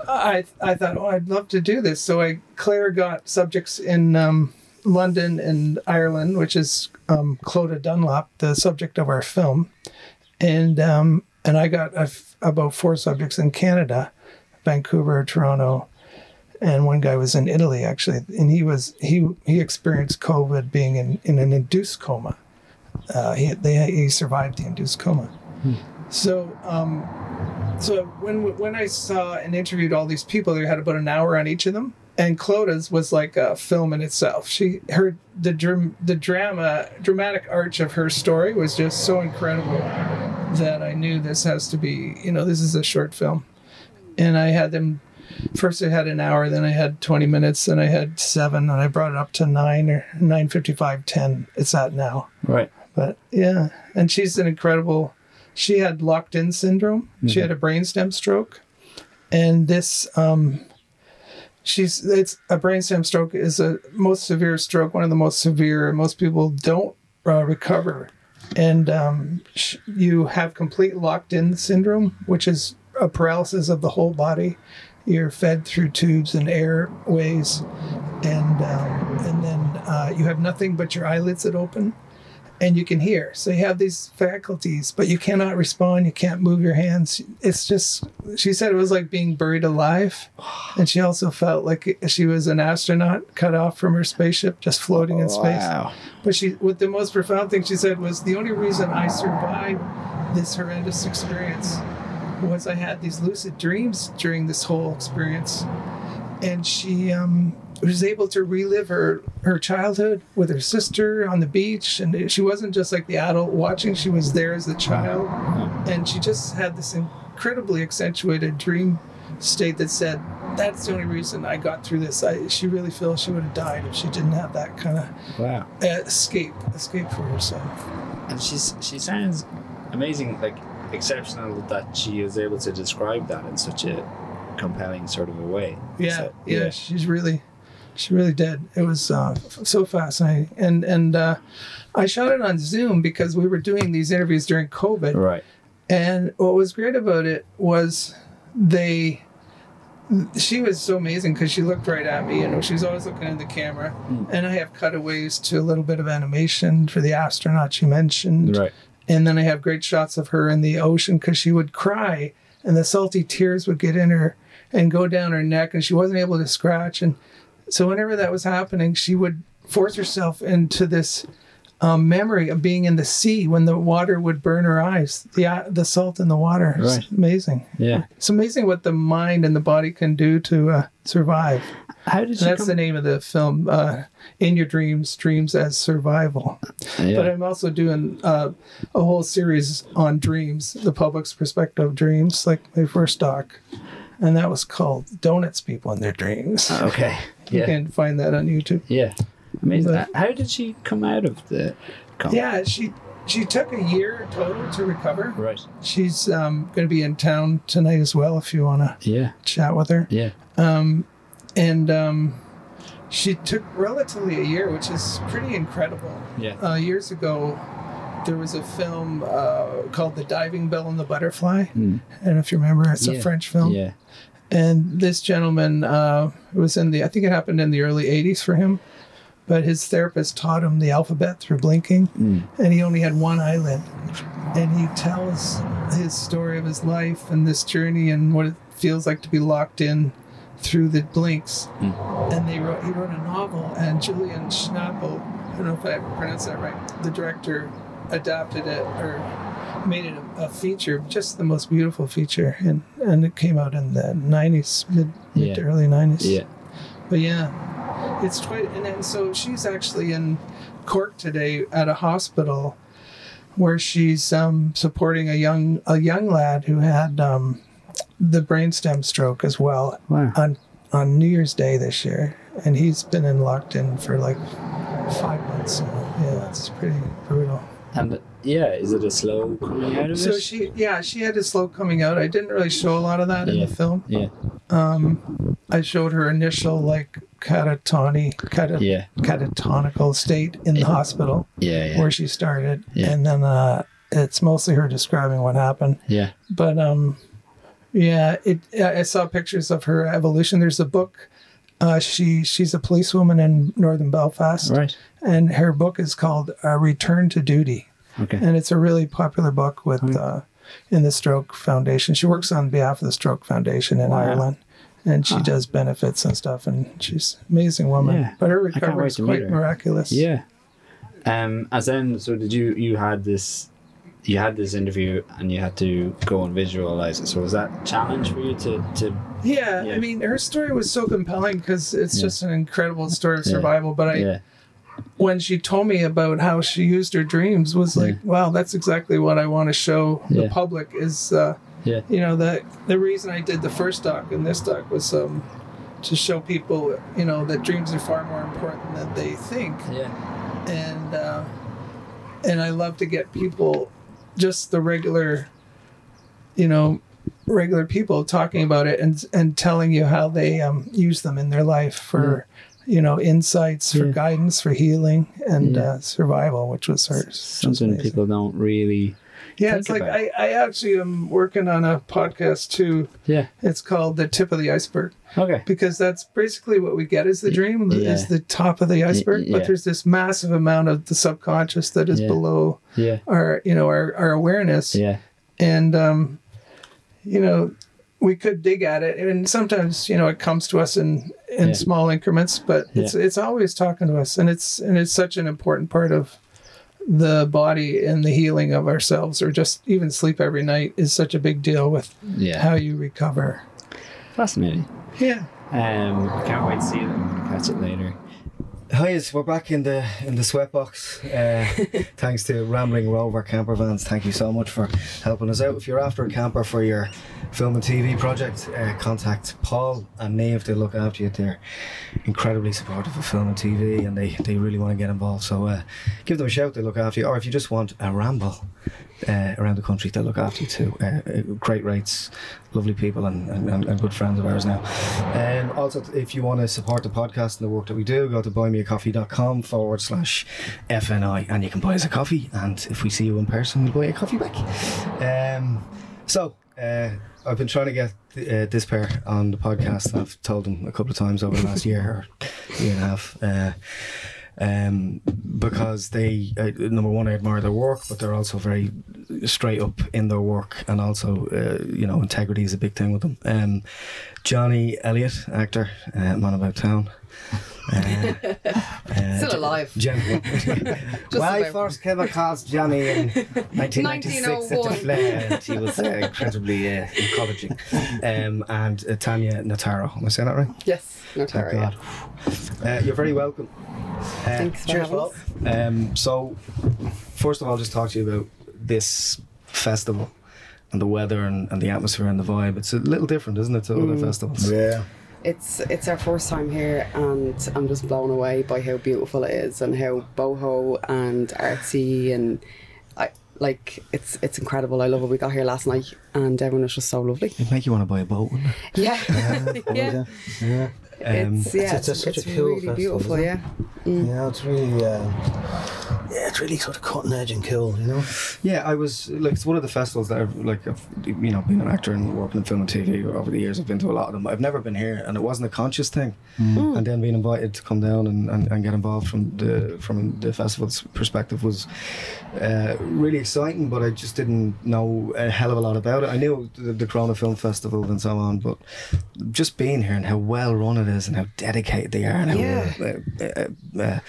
i i thought oh i'd love to do this. So i claire got subjects in um, london and ireland which is um, clodagh dunlop the subject of our film. And um, and i got a about four subjects in canada vancouver toronto and one guy was in italy actually and he was he he experienced covid being in, in an induced coma uh, he, they, he survived the induced coma so um, so when when I saw and interviewed all these people, they had about an hour on each of them. And Clodagh's was like a film in itself. She her the dram, the drama dramatic arch of her story was just so incredible that I knew this has to be you know this is a short film. And I had them first. I had an hour, then I had twenty minutes, then I had seven, and I brought it up to nine or nine fifty five ten. It's at now. Right. But yeah, and she's an incredible. She had locked in syndrome. She had a brainstem stroke, and this um, she's it's a brainstem stroke is a most severe stroke, one of the most severe. Most people don't uh, recover, and um, sh- you have complete locked in syndrome, which is a paralysis of the whole body. You're fed through tubes and airways, and um, and then uh, you have nothing but your eyelids that open, and you can hear. So you have these faculties, but you cannot respond. You can't move your hands. It's just. She said it was like being buried alive, and she also felt like she was an astronaut cut off from her spaceship, just floating in space. Wow. But she, what the most profound thing she said was the only reason I survived this horrendous experience was I had these lucid dreams during this whole experience, and she um, was able to relive her her childhood with her sister on the beach, and she wasn't just like the adult watching; she was there as the child, and she just had this incredibly accentuated dream state that said. That's the only reason I got through this. I, she really feels she would have died if she didn't have that kind of Wow. uh, escape, escape for herself. And she's she sounds amazing, like exceptional that she is able to describe that in such a compelling sort of a way. Yeah, So, yeah, she's really, she really did. It was uh, f- so fascinating, and and uh, I shot it on Zoom because we were doing these interviews during COVID, Right. and what was great about it was they. She was so amazing because she looked right at me, and she was always looking at the camera. And I have cutaways to a little bit of animation for the astronaut she mentioned, Right. And then I have great shots of her in the ocean because she would cry and the salty tears would get in her and go down her neck and she wasn't able to scratch. And so whenever that was happening, she would force herself into this um, memory of being in the sea when the water would burn her eyes, the uh, the salt in the water. It's Right. amazing. Yeah. It's amazing what the mind and the body can do to uh, survive. How did And she that's come? the name of the film, uh, In Your Dreams, Dreams as Survival. Yeah. But I'm also doing uh, a whole series on dreams, the public's perspective of dreams, like my first doc. And that was called Donuts People in Their Dreams. okay. Yeah. You can find that on YouTube. Yeah. Amazing. But- How did she come out of the? Yeah, she she took a year total to recover. Right. She's um, going to be in town tonight as well if you want to Yeah. chat with her. Yeah. Um, And um, she took relatively a year, which is pretty incredible. Yeah. Uh, years ago, there was a film uh, called The Diving Bell and the Butterfly. And if you remember, it's. Yeah. a French film. Yeah. And this gentleman uh, was in the, I think it happened in the early 80s for him, but his therapist taught him the alphabet through blinking, hmm. and he only had one eyelid. And he tells his story of his life and this journey and what it feels like to be locked in through the blinks. Hmm. And they wrote, he wrote a novel, and Julian Schnabel, I don't know if I ever pronounced that right, the director adapted it or made it a, a feature, just the most beautiful feature, and and it came out in the '90s, mid, mid to early '90s. Yeah. But yeah, it's quite. And then so she's actually in Cork today at a hospital where she's um, supporting a young a young lad who had um, the brainstem stroke as well Wow. on on New Year's Day this year, and he's been in locked in for like five months. So, yeah, it's pretty brutal. And yeah, is it a slow coming out of So it? she, yeah, she had a slow coming out. I didn't really show a lot of that in the film. Yeah. I showed her initial like catatony, cata, Yeah. catatonical state in the hospital Yeah. Yeah. where she started, and then uh, it's mostly her describing what happened. Yeah. But um, yeah, it. I saw pictures of her evolution. There's a book. Uh, she she's a policewoman in northern Belfast, Right. and her book is called uh, Return to Duty, Okay. and it's a really popular book with uh, in the Stroke Foundation. She works on behalf of the Stroke Foundation in Wow. Ireland, and she does benefits and stuff. And she's an amazing woman. Yeah. But her recovery is quite miraculous. Yeah. Um. As then, so did you? You had this. You had this interview, and you had to go and visualize it. So was that a challenge for you to to? Yeah, Yeah. I mean, her story was so compelling because it's Yeah. just an incredible story of survival. But I, when she told me about how she used her dreams, was like, wow, that's exactly what I want to show the public. Is uh, Yeah. you know the the reason I did the first doc and this doc was um, to show people, you know, that dreams are far more important than they think Yeah. and uh, and I love to get people, just the regular, you know, regular people talking about it and and telling you how they um, use them in their life for, you know, insights for Yeah. guidance for healing and Yeah. uh, survival, which was hers. Something people don't really Yeah, it's like about I, I actually am working on a podcast too. Yeah. It's called The Tip of the Iceberg Okay. because that's basically what we get is the dream Yeah. is the top of the iceberg. yeah. But there's this massive amount of the subconscious that is Yeah. below Yeah. our you know our, our awareness. Yeah. And um, you know, we could dig at it and sometimes, you know, it comes to us in in Yeah. small increments, but it's it's always talking to us and it's and it's such an important part of the body and the healing of ourselves or just even sleep every night is such a big deal with Yeah. how you recover. Fascinating. Yeah. Um, I can't wait to see it. Catch it later. Hi, we're back in the in the sweatbox. Uh, thanks to Rambling Rover Camper Vans. Thank you so much for helping us out. If you're after a camper for your film and TV project, uh, contact Paul and Nave. They'll look after you. They're incredibly supportive of film and TV, and they, they really want to get involved. So uh, give them a shout. They look after you. Or if you just want a ramble uh, around the country, they'll look after you too. Uh, uh, great rates, lovely people, and, and, and, and good friends of ours now. Um, also, if you want to support the podcast and the work that we do, go to buymeacoffee.com forward slash FNI and you can buy us a coffee. And if we see you in person, we'll buy you a coffee back. Um, so, uh, I've been trying to get uh, this pair on the podcast, I've told them a couple of times over the last year or year and a half. Uh, um, because they uh, number one, I admire their work, but they're also very straight up in their work, and also uh, you know integrity is a big thing with them. Um, Johnny Elliott, actor, uh, man about town. Uh, uh, Still alive. Gentleman. well, I about. first came across Johnny in 1996 at the 1901. Flair, she was uh, incredibly uh, encouraging. Um, and uh, Tanya Notaro. Am I saying that right? Yes, no Thank terror. God. Uh, you're very welcome. Uh, Thanks for cheers, having Paul. Um, so, first of all, just talk to you about this festival and the weather and, and the atmosphere and the vibe. It's a little different, isn't it, to Mm. other festivals? Yeah. It's it's our first time here, and I'm just blown away by how beautiful it is and how boho and artsy and I like it's it's incredible. I love it. We got here last night, and everyone was just so lovely. It'd make you want to buy a boat, wouldn't it? Yeah, yeah. Yeah. Um, It's yeah, it's it's, a- such a cool really festival, beautiful. isn't? Yeah. Mm. Yeah, it's really, uh, yeah, it's really sort of cutting edge and cool, you know. Yeah, I was like it's one of the festivals that I've like I've you know being an actor and working in film and TV over the years. I've been to a lot of them. I've never been here, and it wasn't a conscious thing. Mm. And then being invited to come down and, and, and get involved from the from the festival's perspective was uh, really exciting. But I just didn't know a hell of a lot about it. I knew the, the Corona Film Festival and so on, but just being here and how well run it is and how dedicated they are and how Yeah. uh, uh, uh,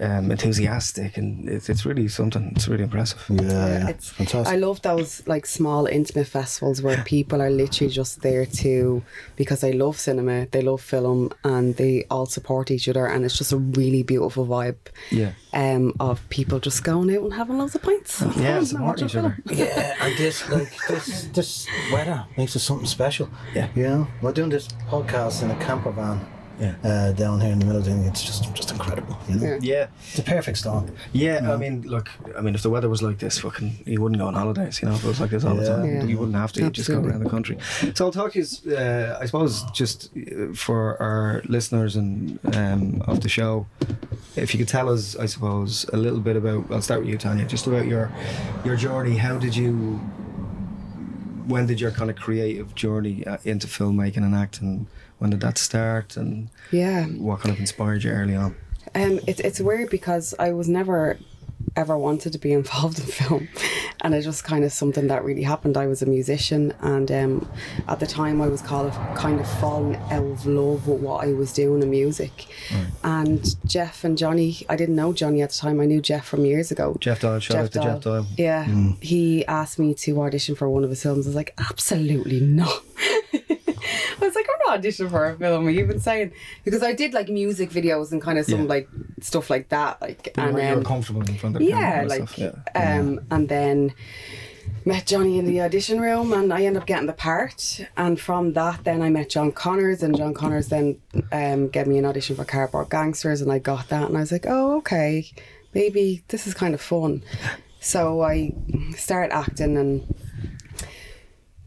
um, enthusiastic and it's, it's really something. It's really impressive. Yeah, yeah. It's fantastic. I love those like small intimate festivals where people are literally just there to because they love cinema, they love film, and they all support each other, and it's just a really beautiful vibe. Yeah. Um, of people just going out and having loads of pints. Yeah, Fun, supporting each other. yeah, and this like this this weather makes it something special. Yeah. you know, we're doing this podcast in a camper van. Yeah. uh, down here in the middle of the thing, it's just just incredible. You know, Yeah. Yeah. it's a perfect storm. Yeah, I mean, look, I mean, if the weather was like this, fucking, you wouldn't go on holidays, you know, if it was like this all the time. Yeah. You wouldn't have to, you just go around the country. So I'll talk to you, uh, I suppose, just uh, for our listeners and um, of the show, if you could tell us, I suppose, a little bit about, I'll start with you, Tanya, just about your your journey. How did you, when did your kind of creative journey uh, into filmmaking and acting, when did that start and Yeah. what kind of inspired you early on? Um, it's it's weird because I was never ever wanted to be involved in film, and it just kind of something that really happened. I was a musician, and um, at the time I was kind of kind of falling out of love with what I was doing in music. And Jeff and Johnny, I didn't know Johnny at the time. I knew Jeff from years ago. Jeff Doyle, shout out to Jeff Doyle. Yeah, he asked me to audition for one of his films. I was like, absolutely not. I was like, I'm not for a film. You've been saying because I did like music videos and kind of some Yeah. like stuff like that, like You and were, you were um, comfortable in front of the camera yeah, and like stuff. Yeah. um, and then met Johnny in the audition room, and I ended up getting the part. And from that, then I met John Connors, and John Connors then um, gave me an audition for Cardboard Gangsters, and I got that, and I was like, oh, okay, maybe this is kind of fun. So I started acting, and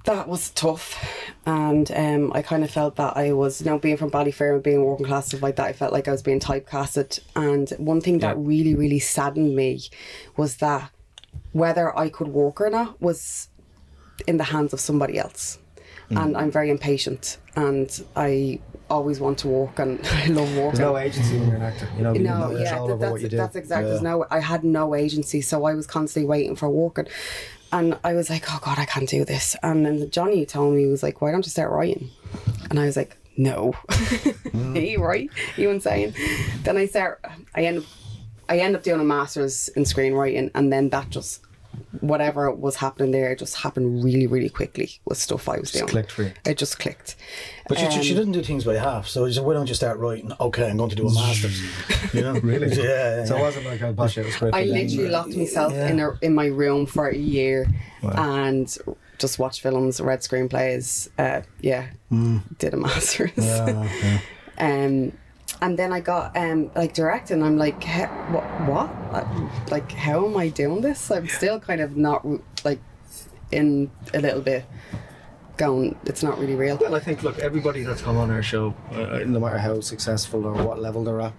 that was tough. And um, I kind of felt that I was, you know, being from Ballyfair and being working class stuff like that, I felt like I was being typecasted. And one thing that Yeah. really, really saddened me was that whether I could walk or not was in the hands of somebody else. Mm. And I'm very impatient and I always want to walk and I love walking. There's no agency when you're an actor. You know, you have no, no yeah, control that- that's, what you do. that's exactly. Yeah. There's no, I had no agency, so I was constantly waiting for walking, and I was like, "Oh God, I can't do this." And then Johnny told me he was like, "Why don't you start writing?" And I was like, "No, Mm. you right? You insane?" Then I start. I end. up, I end up doing a master's in screenwriting, and then that just whatever was happening there just happened really, really quickly with stuff I was doing. It just clicked for you. It just clicked. But she, she Um, didn't do things by half. So she said, why don't you start writing? Okay, I'm going to do a master's. You know? Really? Yeah, yeah. So it wasn't like I bash it was great. I for them. literally locked myself Yeah. in a, in my room for a year and just watched films, read screenplays. Uh, yeah, did a master's. Yeah, yeah. um, and then I got um, like direct, and I'm like, what? What? Uh, Like, how am I doing this? I'm still kind of not like in a little bit going. It's not really real. Well, I think look, everybody that's come on our show, uh, no matter how successful or what level they're at,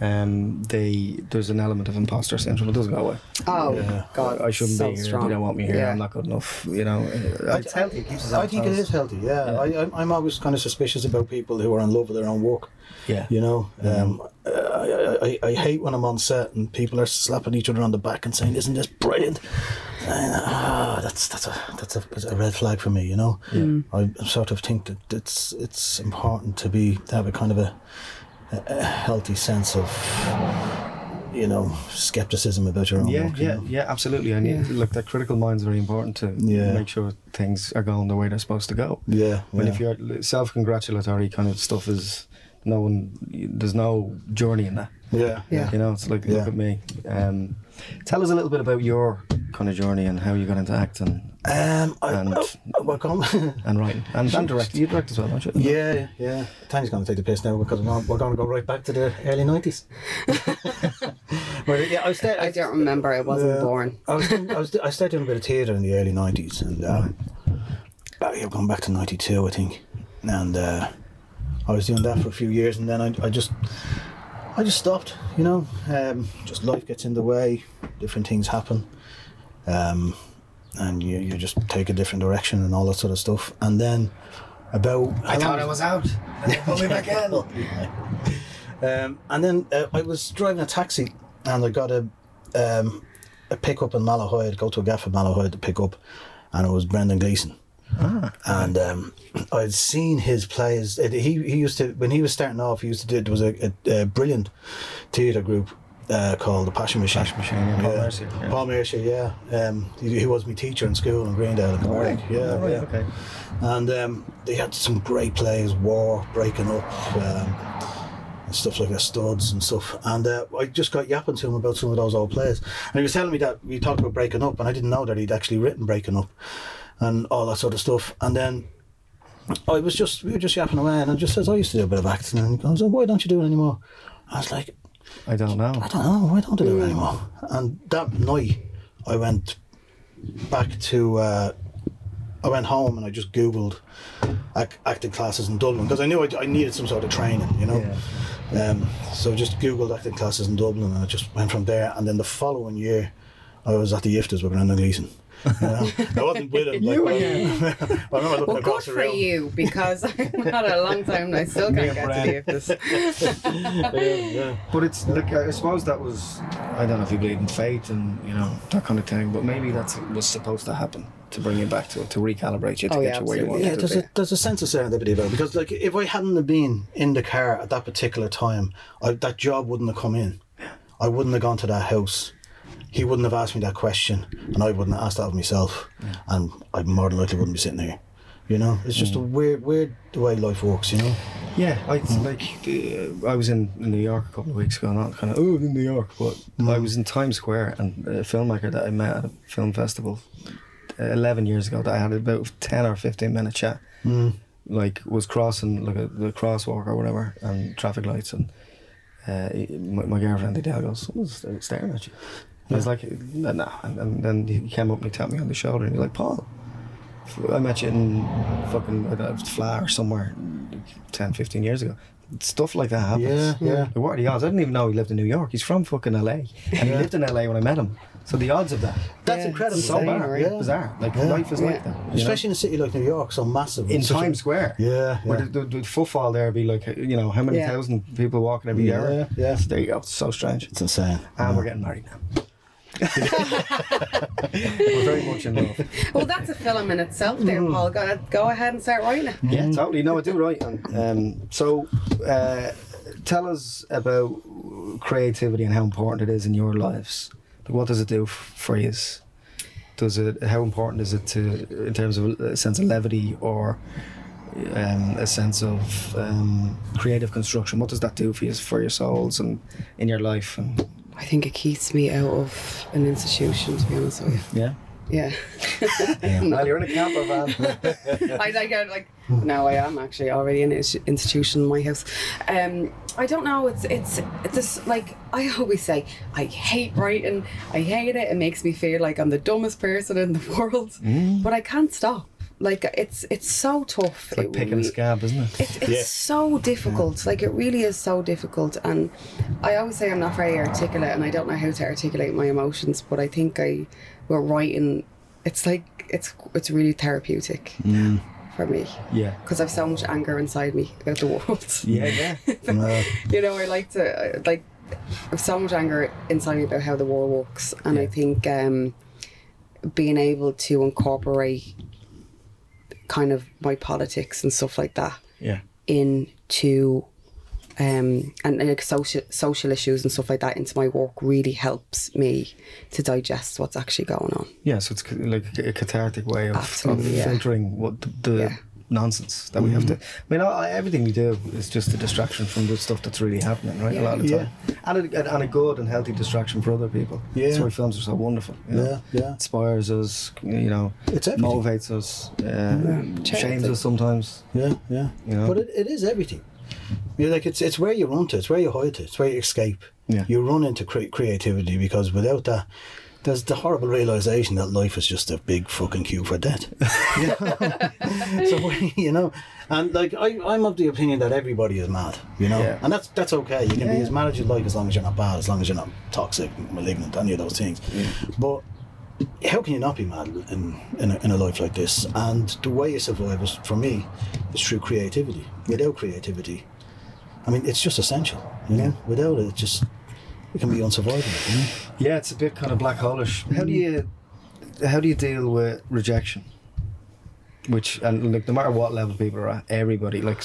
um, they there's an element of imposter syndrome. It doesn't go away. Oh Yeah. God, I shouldn't so be here. Strong. They don't want me here. Yeah. I'm not good enough. You know, uh, it's healthy. It keeps us I think it toes. healthy, yeah. I, I'm- I'm always kind of suspicious about people who are in love with their own work. Yeah. You know, um, I, I, I, I hate when I'm on set and people are slapping each other on the back and saying, "Isn't this brilliant?" And, ah, that's that's a that's a, that's a red flag for me. You know, Yeah. I sort of think that it's it's important to be to have a kind of a, a, a healthy sense of you know skepticism about your own Yeah, work. you yeah, know? yeah, absolutely. And Yeah. look, that critical mind's very important to Yeah. make sure things are going the way they're supposed to go. yeah. When yeah. if your self-congratulatory kind of stuff is no one, there's no journey in that. yeah, Yeah. You know, it's like Yeah. look at me. Um, tell us a little bit about your kind of journey and how you got into acting Um, I, And- I, well, come- and writing and, and direct. You direct as well, don't you? Yeah, yeah. Time's going to take the piss now because we're going, we're going to go right back to the early nineties. but yeah, I was there. I don't remember. I wasn't Yeah. born. I was, doing, I was I started doing a bit of theatre in the early nineties, and um, uh, yeah, going back to ninety two, I think, and uh, I was doing that for a few years, and then I, I just I just stopped. You know, um, just life gets in the way, different things happen, um, and you you just take a different direction and all that sort of stuff, and then about I thought I was out. And they pulled me back in. Um, and then uh, I was driving a taxi and I got a um, a pickup in Malahide, I'd go to a gaff in Malahide to pick up, and it was Brendan Gleeson. And um, I'd seen his plays. It, he he used to when he was starting off. He used to do there was a, a, a brilliant theatre group uh, called the Passion Machine. Passion Machine, yeah, Paul Mercier, yeah. Paul Mercier, yeah. Um, he, he was my teacher in school in Greendale in Cork. Yeah, Oh, right, yeah. okay. And um, they had some great plays, War, Breaking Up, um, and stuff like that, Studs and stuff. And uh, I just got yapping to him about some of those old plays. And he was telling me that we talked about Breaking Up, and I didn't know that he'd actually written Breaking Up and all that sort of stuff. And then I was just, we were just yapping away, and I just says, I used to do a bit of acting. And he goes, oh, why don't you do it anymore? I was like, I don't know. I don't know, why don't I do it anymore? And that night, I went back to, uh, I went home and I just Googled ac- acting classes in Dublin because I knew I, I needed some sort of training, you know. Um, so just Googled acting classes in Dublin and I just went from there. And then the following year, I was at the IFTAs with Brendan Gleeson. You? I wasn't with him. Like, I remember looking Well, good across the for room. you because I've had a long time and I still can't get to this. Yeah, yeah. But it's like I suppose that was I don't know if you believe in fate and you know that kind of thing, but maybe that's was supposed to happen to bring you back to it to recalibrate you to Oh, get yeah, you where you want. Yeah, to there's be. a there's a sense of serendipity about it because like if I hadn't have been in the car at that particular time, I, that job wouldn't have come in. I wouldn't have gone to that house. He wouldn't have asked me that question, and I wouldn't have asked that of myself, and I more than likely wouldn't be sitting here. You know, it's just a weird, weird the way life works. You know. Yeah, I like uh, I was in, in New York a couple of weeks ago, not kind of oh in New York, but I was in Times Square and a filmmaker that I met at a film festival uh, eleven years ago that I had about ten or fifteen minute chat. Like was crossing like a, the crosswalk or whatever and traffic lights and uh, my, my girlfriend Adele goes, "What's staring at you?" And I was like, "No," no. And, and then he came up and he tapped me on the shoulder and he's like, "Paul." I met you in fucking I don't know, it or somewhere 10, 15 years ago. Stuff like that happens. Yeah, yeah. Like, what are the odds? I didn't even know he lived in New York. He's from fucking LA. And he lived in LA when I met him. So the odds of that. That's Yeah, incredible. So insane, bad, yeah. bizarre. Like Yeah. life is like that. you know? Especially in a city like New York, so massive. in It's such a- Times Square. Yeah, Where yeah. the, the, the footfall there be like, you know, how many Yeah. thousand people walking every Yeah, hour? yeah. So there you go. It's so strange. It's insane. And we're getting married now. We're very much in love. Well, that's a film in itself, there, Paul. Go, go ahead and start writing it. Yeah, totally. No, I do write. And, um, so, uh, tell us about creativity and how important it is in your lives. Like, what does it do f- for you? Does it? How important is it to, in terms of a sense of levity or um, a sense of um, creative construction? What does that do for you, for your souls and in your life? And I think it keeps me out of an institution, to be honest with you. yeah, Yeah. well, you're in a camper van. I like, I like. No, I am actually already in an institution in my house. Um, I don't know. It's it's it's just like I always say. I hate writing. I hate it. It makes me feel like I'm the dumbest person in the world. But I can't stop. Like it's it's so tough. It's like It picking a scab, isn't it? It's, it's so difficult. Like it really is so difficult. And I always say I'm not very articulate, and I don't know how to articulate my emotions. But I think I, with writing, it's like it's it's really therapeutic for me Yeah. because I've so much anger inside me about the world. Yeah, yeah. Uh, you know, I like to I- like I've so much anger inside me about how the world works, and I think um, being able to incorporate kind of my politics and stuff like that Yeah. into um and, and like social social issues and stuff like that into my work really helps me to digest what's actually going on. Yeah, so it's like a cathartic way of, of yeah. filtering what the, the Yeah. Nonsense that we have to. I mean, I, I- everything we do is just a distraction from the stuff that's really happening, right? A lot of the Yeah. time, and a, and a good and healthy distraction for other people. That's Yeah. why films are so wonderful. you know? Yeah, yeah. Inspires us, you know, It's everything. motivates us, uh, shames us sometimes. Yeah, yeah. You know? But it, it is everything. You're like it's it's where you run to, it's where you hide to, it's where you escape. Yeah. You run into cre- creativity because without that, there's the horrible realization that life is just a big fucking queue for. You know? so you know, and like I, I'm of the opinion that everybody is mad. You know, Yeah. and that's that's okay. You can Yeah, be as mad as you like as long as you're not bad, as long as you're not toxic, malignant, any of those things. But how can you not be mad in, in, a, in a life like this? And the way you survive is, for me, is through creativity. Without creativity, I mean, it's just essential. You know, without it, it just it can be unsurvivable. You? Yeah, it's a bit kind of black holeish. How do you how do you deal with rejection? Which and like no matter what level people are at, everybody like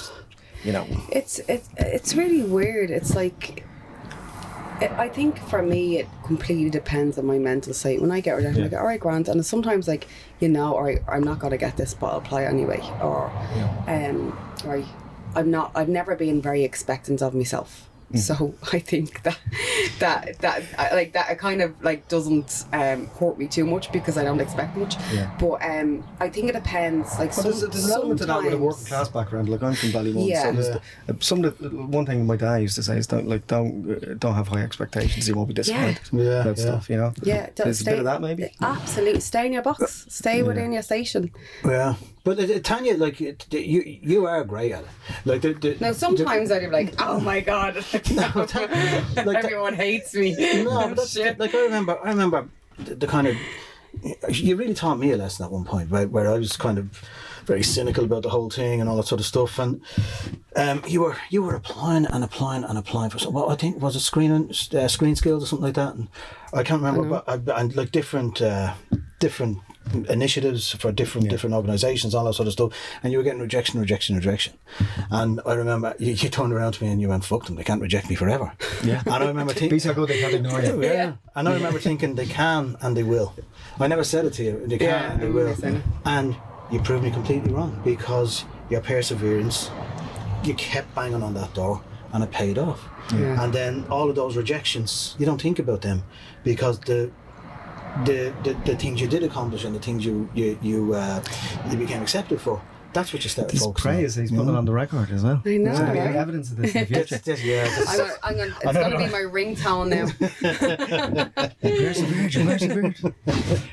you know It's it's it's really weird. It's like it, I think for me it completely depends on my mental state. When I get rejected, I go, all right, Grant, and sometimes like you know, all right, I'm not gonna get this, but I'll apply anyway, or um, right, I'm not. I've never been very expectant of myself. So I think that that that I- like that kind of like doesn't um, hurt me too much because I don't expect much. Yeah. But um, I think it depends. Like But there's, some- there's an element to that with a working class background. Like I'm from Ballymun. Yeah. So there's the, uh, some of the one thing my dad used to say is don't like don't uh, don't have high expectations. You won't be disappointed Yeah, about yeah. stuff. You know. Yeah, don't There's a bit of that maybe. Absolutely, stay in your box. Stay within your station. Yeah, but uh, Tanya, like you, you are great at it. Like the, the Now, sometimes I'd be like, "Oh my god, everyone hates me." no, but like I remember. I remember the, the kind of you really taught me a lesson at one point, where, where I was kind of very cynical about the whole thing and all that sort of stuff. And um, you were you were applying and applying and applying for some. Well, I think was it screen uh, screen skills or something like that. And I can't remember, but I, and like different uh, different initiatives for different different organisations, all that sort of stuff. And you were getting rejection, rejection, rejection. And I remember you, you turned around to me and you went, "Fuck them! They can't reject me forever." Yeah. And I remember thinking. Be so good they can't ignore you. Yeah. And I remember thinking they can and they will. I never said it to you. They can Yeah, and they I will. remember saying it. And you proved me completely wrong because your perseverance, you kept banging on that door and it paid off. Yeah. And then all of those rejections, you don't think about them because the the, the, the things you did accomplish and the things you you you, uh, you became accepted for, that's what you started This focusing on. praise he's you putting know? on the record as well. I know, There's gonna be right? evidence of this in the That's- future. that's- yeah, that's- I'm I'm gonna, it's gonna be my ringtone now. Persevered, you persevered.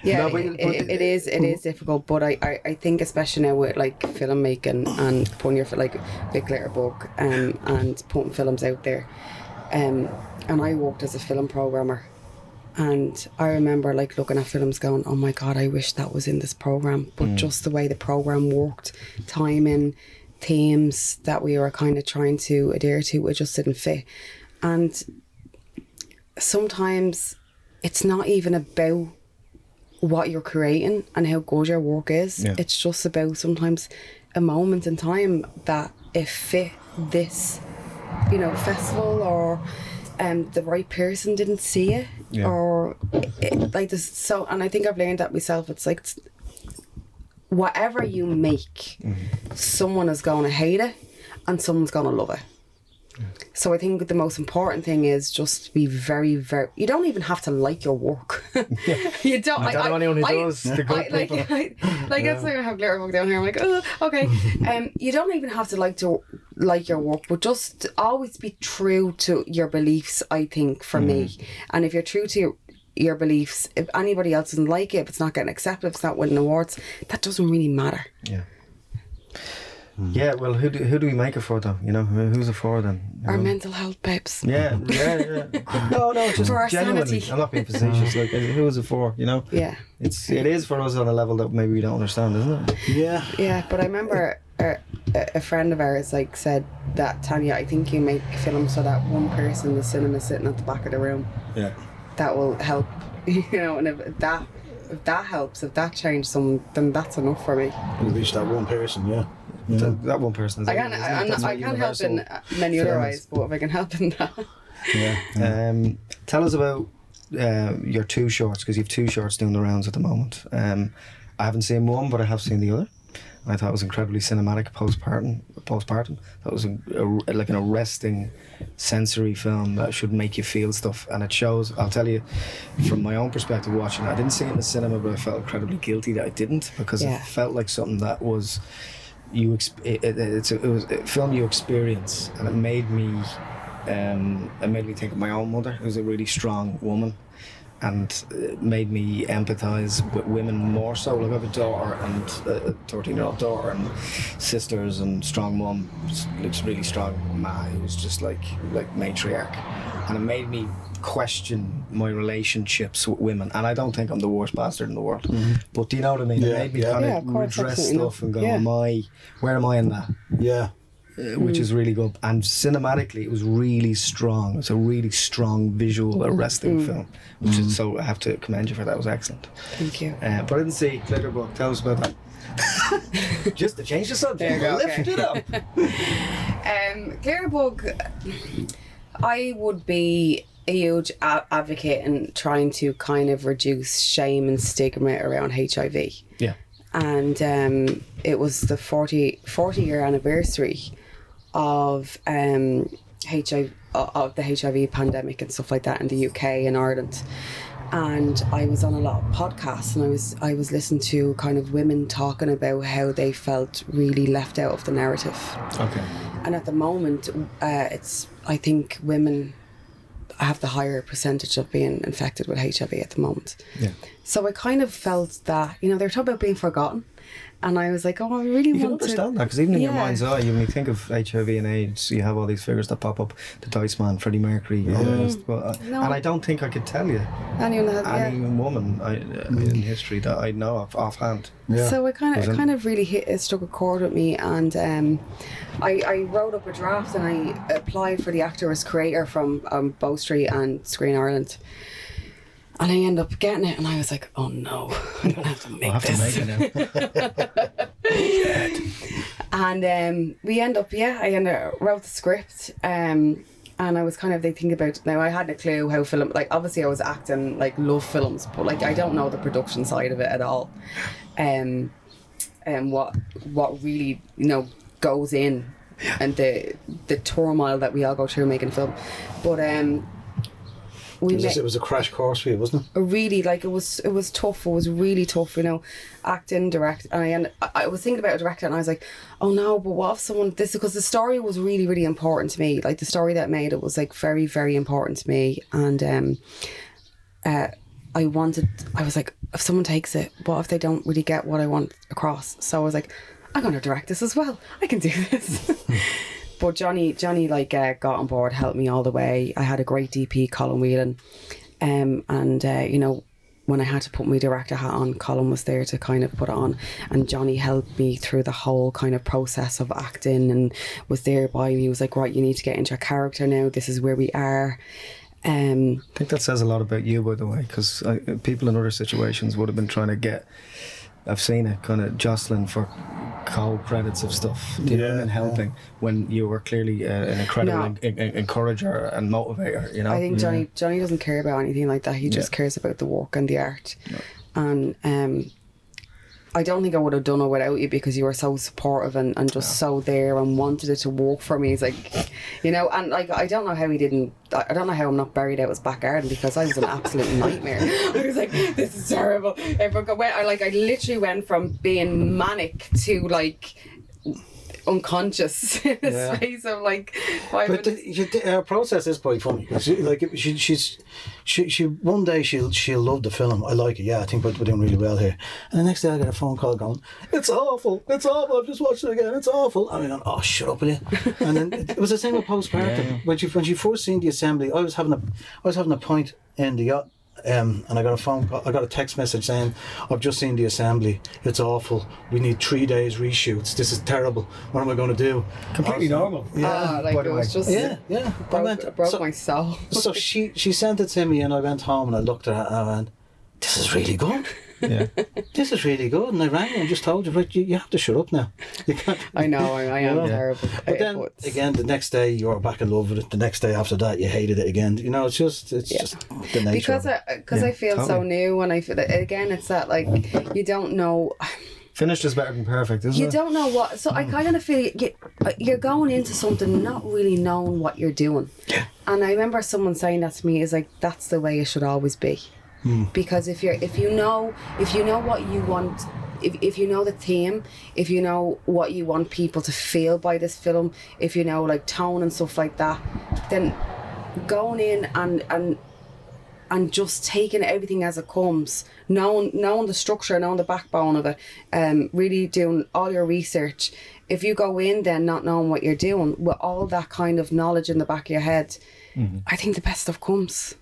Yeah, No, but- it, it, it is. It is difficult, but I, I, I think especially now with like filmmaking and putting your like big Glitterbug um, and putting films out there, um, and I worked as a film programmer And I remember like looking at films going, oh my God, I wish that was in this program. But Mm. just the way the program worked, timing, themes that we were kind of trying to adhere to, it just didn't fit. And sometimes it's not even about what you're creating and how good your work is. Yeah. It's just about sometimes a moment in time that it fit this, you know, festival or um, the right person didn't see it Yeah. or it, like this. So, and I think I've learned that myself. It's like it's- whatever you make, someone is going to hate it and someone's going to love it. So I think the most important thing is just to be very, very. You don't even have to like your work. Yeah. you don't. I like, don't know anyone who does, the good I- like. I, like Yeah. that's why I have Glitterbug down here. I'm like, oh, okay. Um, you don't even have to like to like your work, but just always be true to your beliefs. I think for me, Mm. and if you're true to your your beliefs, if anybody else doesn't like it, if it's not getting accepted, if it's not winning awards, that doesn't really matter. Yeah. Hmm. Yeah, well, who do, who do we make it for, though? You know, who's it for then? Our know? mental health, babes. Yeah, yeah, yeah. No, no, just For our genuinely. sanity. I'm not being facetious. Like, uh, who is it for? You know? Yeah. It's it is for us on a level that maybe we don't understand, isn't it? Yeah. Yeah, but I remember a, a a friend of ours like said that Tanya, I think you make films so that one person in the cinema sitting at the back of the room Yeah. that will help, you know, and if that if that helps, if that changes someone, then that's enough for me. You reach that one person, yeah. That, that one person is. I can't. I, I'm not, I can't help in uh, many other ways, but if I can help in that. Yeah. Um, tell us about uh, your two shorts because you've two shorts doing the rounds at the moment. Um, I haven't seen one, but I have seen the other. I thought it was incredibly cinematic postpartum. Postpartum. That was a, a- like an arresting, sensory film that should make you feel stuff, and it shows. I'll tell you, from my own perspective, watching it, I didn't see it in the cinema, but I felt incredibly guilty that I didn't because Yeah. it felt like something that was you. It, it, it's a, it was a film you experience, and it made me um, it made me think of my own mother, who's a really strong woman, and it made me empathise with women more so. Like I have a daughter and a thirteen-year-old daughter and sisters and strong mum, looks really strong. Ma, who was just like like matriarch, and it made me question my relationships with women. And I don't think I'm the worst bastard in the world, but do you know what I mean? it made me yeah. kind Yeah, of of course, redress absolutely stuff and go, not. Yeah. am I? Where am I in that? Yeah. uh, which is really good. And cinematically, it was really strong. It's a really strong, visual, arresting Mm. film. Which is so I have to commend you for that. It was excellent. Thank you. Uh, but I didn't see Glitterbug. Tell us about that. Just to change the subject, There you go, lift okay. it up. Um, Glitterbug, I would be a huge a- advocate in trying to kind of reduce shame and stigma around HIV. Yeah. And um, it was the 40, 40 year anniversary of um, HIV of the HIV pandemic and stuff like that in the UK and Ireland. And I was on a lot of podcasts, and I was I was listening to kind of women talking about how they felt really left out of the narrative. Okay. And at the moment, uh, it's I think women have the higher percentage of being infected with HIV at the moment. Yeah. So I kind of felt that you know they were talking about being forgotten, and I was like, oh, I really You can want understand to. that because even in your mind's eye, when you think of HIV and AIDS, you have all these figures that pop up: the Dice Man, Freddie Mercury, all the rest. Well, uh, No. and I don't think I could tell you Anyone that, yeah. any woman I, uh, in history that I know of offhand. So it kind of it it- kind of really hit it struck a chord with me, and um, I I wrote up a draft and I applied for the actor as creator from um, Bow Street and Screen Ireland. And I ended up getting it, and I was like, "Oh no, I'm gonna have to make I'll have this." to make it now. and um, we end up, yeah, I end up, wrote the script, um, and I was kind of they think about now. I hadn't a clue how film, like obviously I was acting, like love films, but like I don't know the production side of it at all, um, and what what really you know goes in, and the the turmoil that we all go through making film, but um. We It was, it was a crash course for you, wasn't it? really like it was it was tough. It was really tough you know acting direct and I, and I I was thinking about a director and I was like oh no but what if someone this because the story was really really important to me. Like the story that made it was like very very important to me. And um uh I wanted I was like if someone takes it what if they don't really get what I want across? So I was like I'm gonna direct this as well. I can do this But Johnny, Johnny, like uh, got on board, helped me all the way. I had a great DP, Colin Whelan, Um, and uh, you know, when I had to put my director hat on, Colin was there to kind of put it on, and Johnny helped me through the whole kind of process of acting and was there by me. He was like, "Right, you need to get into your character now. This is where we are." Um, I think that says a lot about you, by the way, because people in other situations would have been trying to get. I've seen it kind of jostling for cold credits of stuff, you know, and helping when you were clearly uh, an incredible No. en- en- encourager and motivator. You know, I think Johnny Johnny doesn't care about anything like that. He just cares about the work and the art. And um, I don't think I would have done it without you because you were so supportive and, and just so there and wanted it to work for me. It's like, you know, and like I don't know how he didn't. I I don't know how I'm not buried out his back garden because I was an absolute nightmare. I was like, this is terrible. Everyone went. I like I literally went from being manic to like unconscious in the Yeah. space of like five But minutes. the, you- the, her process is quite funny. 'cause She, like she, she's, she, she. One day she'll she'll love the film. I like it. Yeah, I think we're, we're doing really well here. And the next day I get a phone call going, "It's awful. It's awful. I've just watched it again. It's awful." I'm going, "Oh, shut up, will you?" And then it, it was the same with postpartum. When she when she first seen the assembly, I was having a I was having a point in the yacht. Um, and I got a phone call, I got a text message saying, I've just seen the assembly. It's awful. We need three days reshoots. This is terrible. What am I going to do? Completely normal. Ah, like it was just Yeah, yeah. I broke, went- broke so- my soul. so she she sent it to me, and I went home and I looked at it and I went, "This is really good. Yeah. this is really good." And I rang her and just told her, "Right, you, you have to shut up now. You can't." I know, I, I am You know? terrible. But I- then again, the next day you were back in love with it. The next day after that, you hated it again. You know, it's just it's Yeah. just the nature. because. I because I feel so new and I feel again it's that like you don't know Finished is better than perfect, isn't you it? You don't know what so I kind of feel you, uh, you're going into something not really knowing what you're doing Yeah. and I remember someone saying that to me is like that's the way it should always be because if you're if you know if you know what you want if, if you know the theme if you know what you want people to feel by this film if you know like tone and stuff like that then going in and and and just taking everything as it comes, knowing knowing the structure, knowing the backbone of it, um, really doing all your research. If you go in then not knowing what you're doing, with all that kind of knowledge in the back of your head, I think the best stuff comes.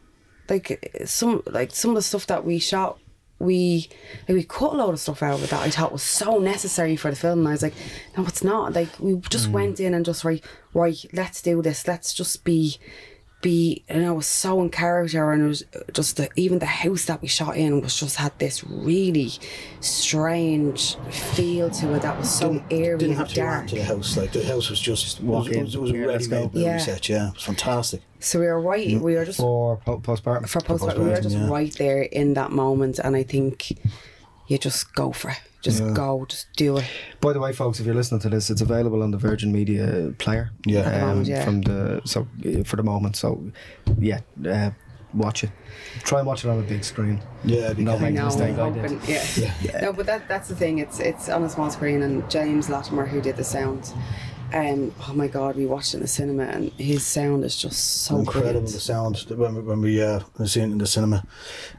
Like some like some of the stuff that we shot, we like we cut a load of stuff out of it that I thought was so necessary for the film. And I was like, no, it's not. Like we just mm. went in and just right, right, let's do this. Let's just be be you know was so in character and it was just the, even the house that we shot in was just had this really strange feel to it that was so eerie didn't have to go dark to the house. Like the house was just walk it was, it was, yeah, a let's ready made Yeah. set. Yeah, it was fantastic. so we were right mm. we were just For po- postpartum. for postpartum, we were just yeah. right there in that moment and I think you just go for it just go just do it By the way, folks, if you're listening to this, it's available on the Virgin Media player. Yeah. the um, moment, yeah. From the so uh, for the moment, so yeah, uh, watch it. Try and watch it on a big screen. Yeah, No, I make know mistake I I'm did. hoping yeah. no but that that's the thing it's it's on a small screen and James Latimer who did the sound um oh my god we watched it in the cinema and his sound is just so incredible brilliant. the sound when we, when we uh were seeing it in the cinema.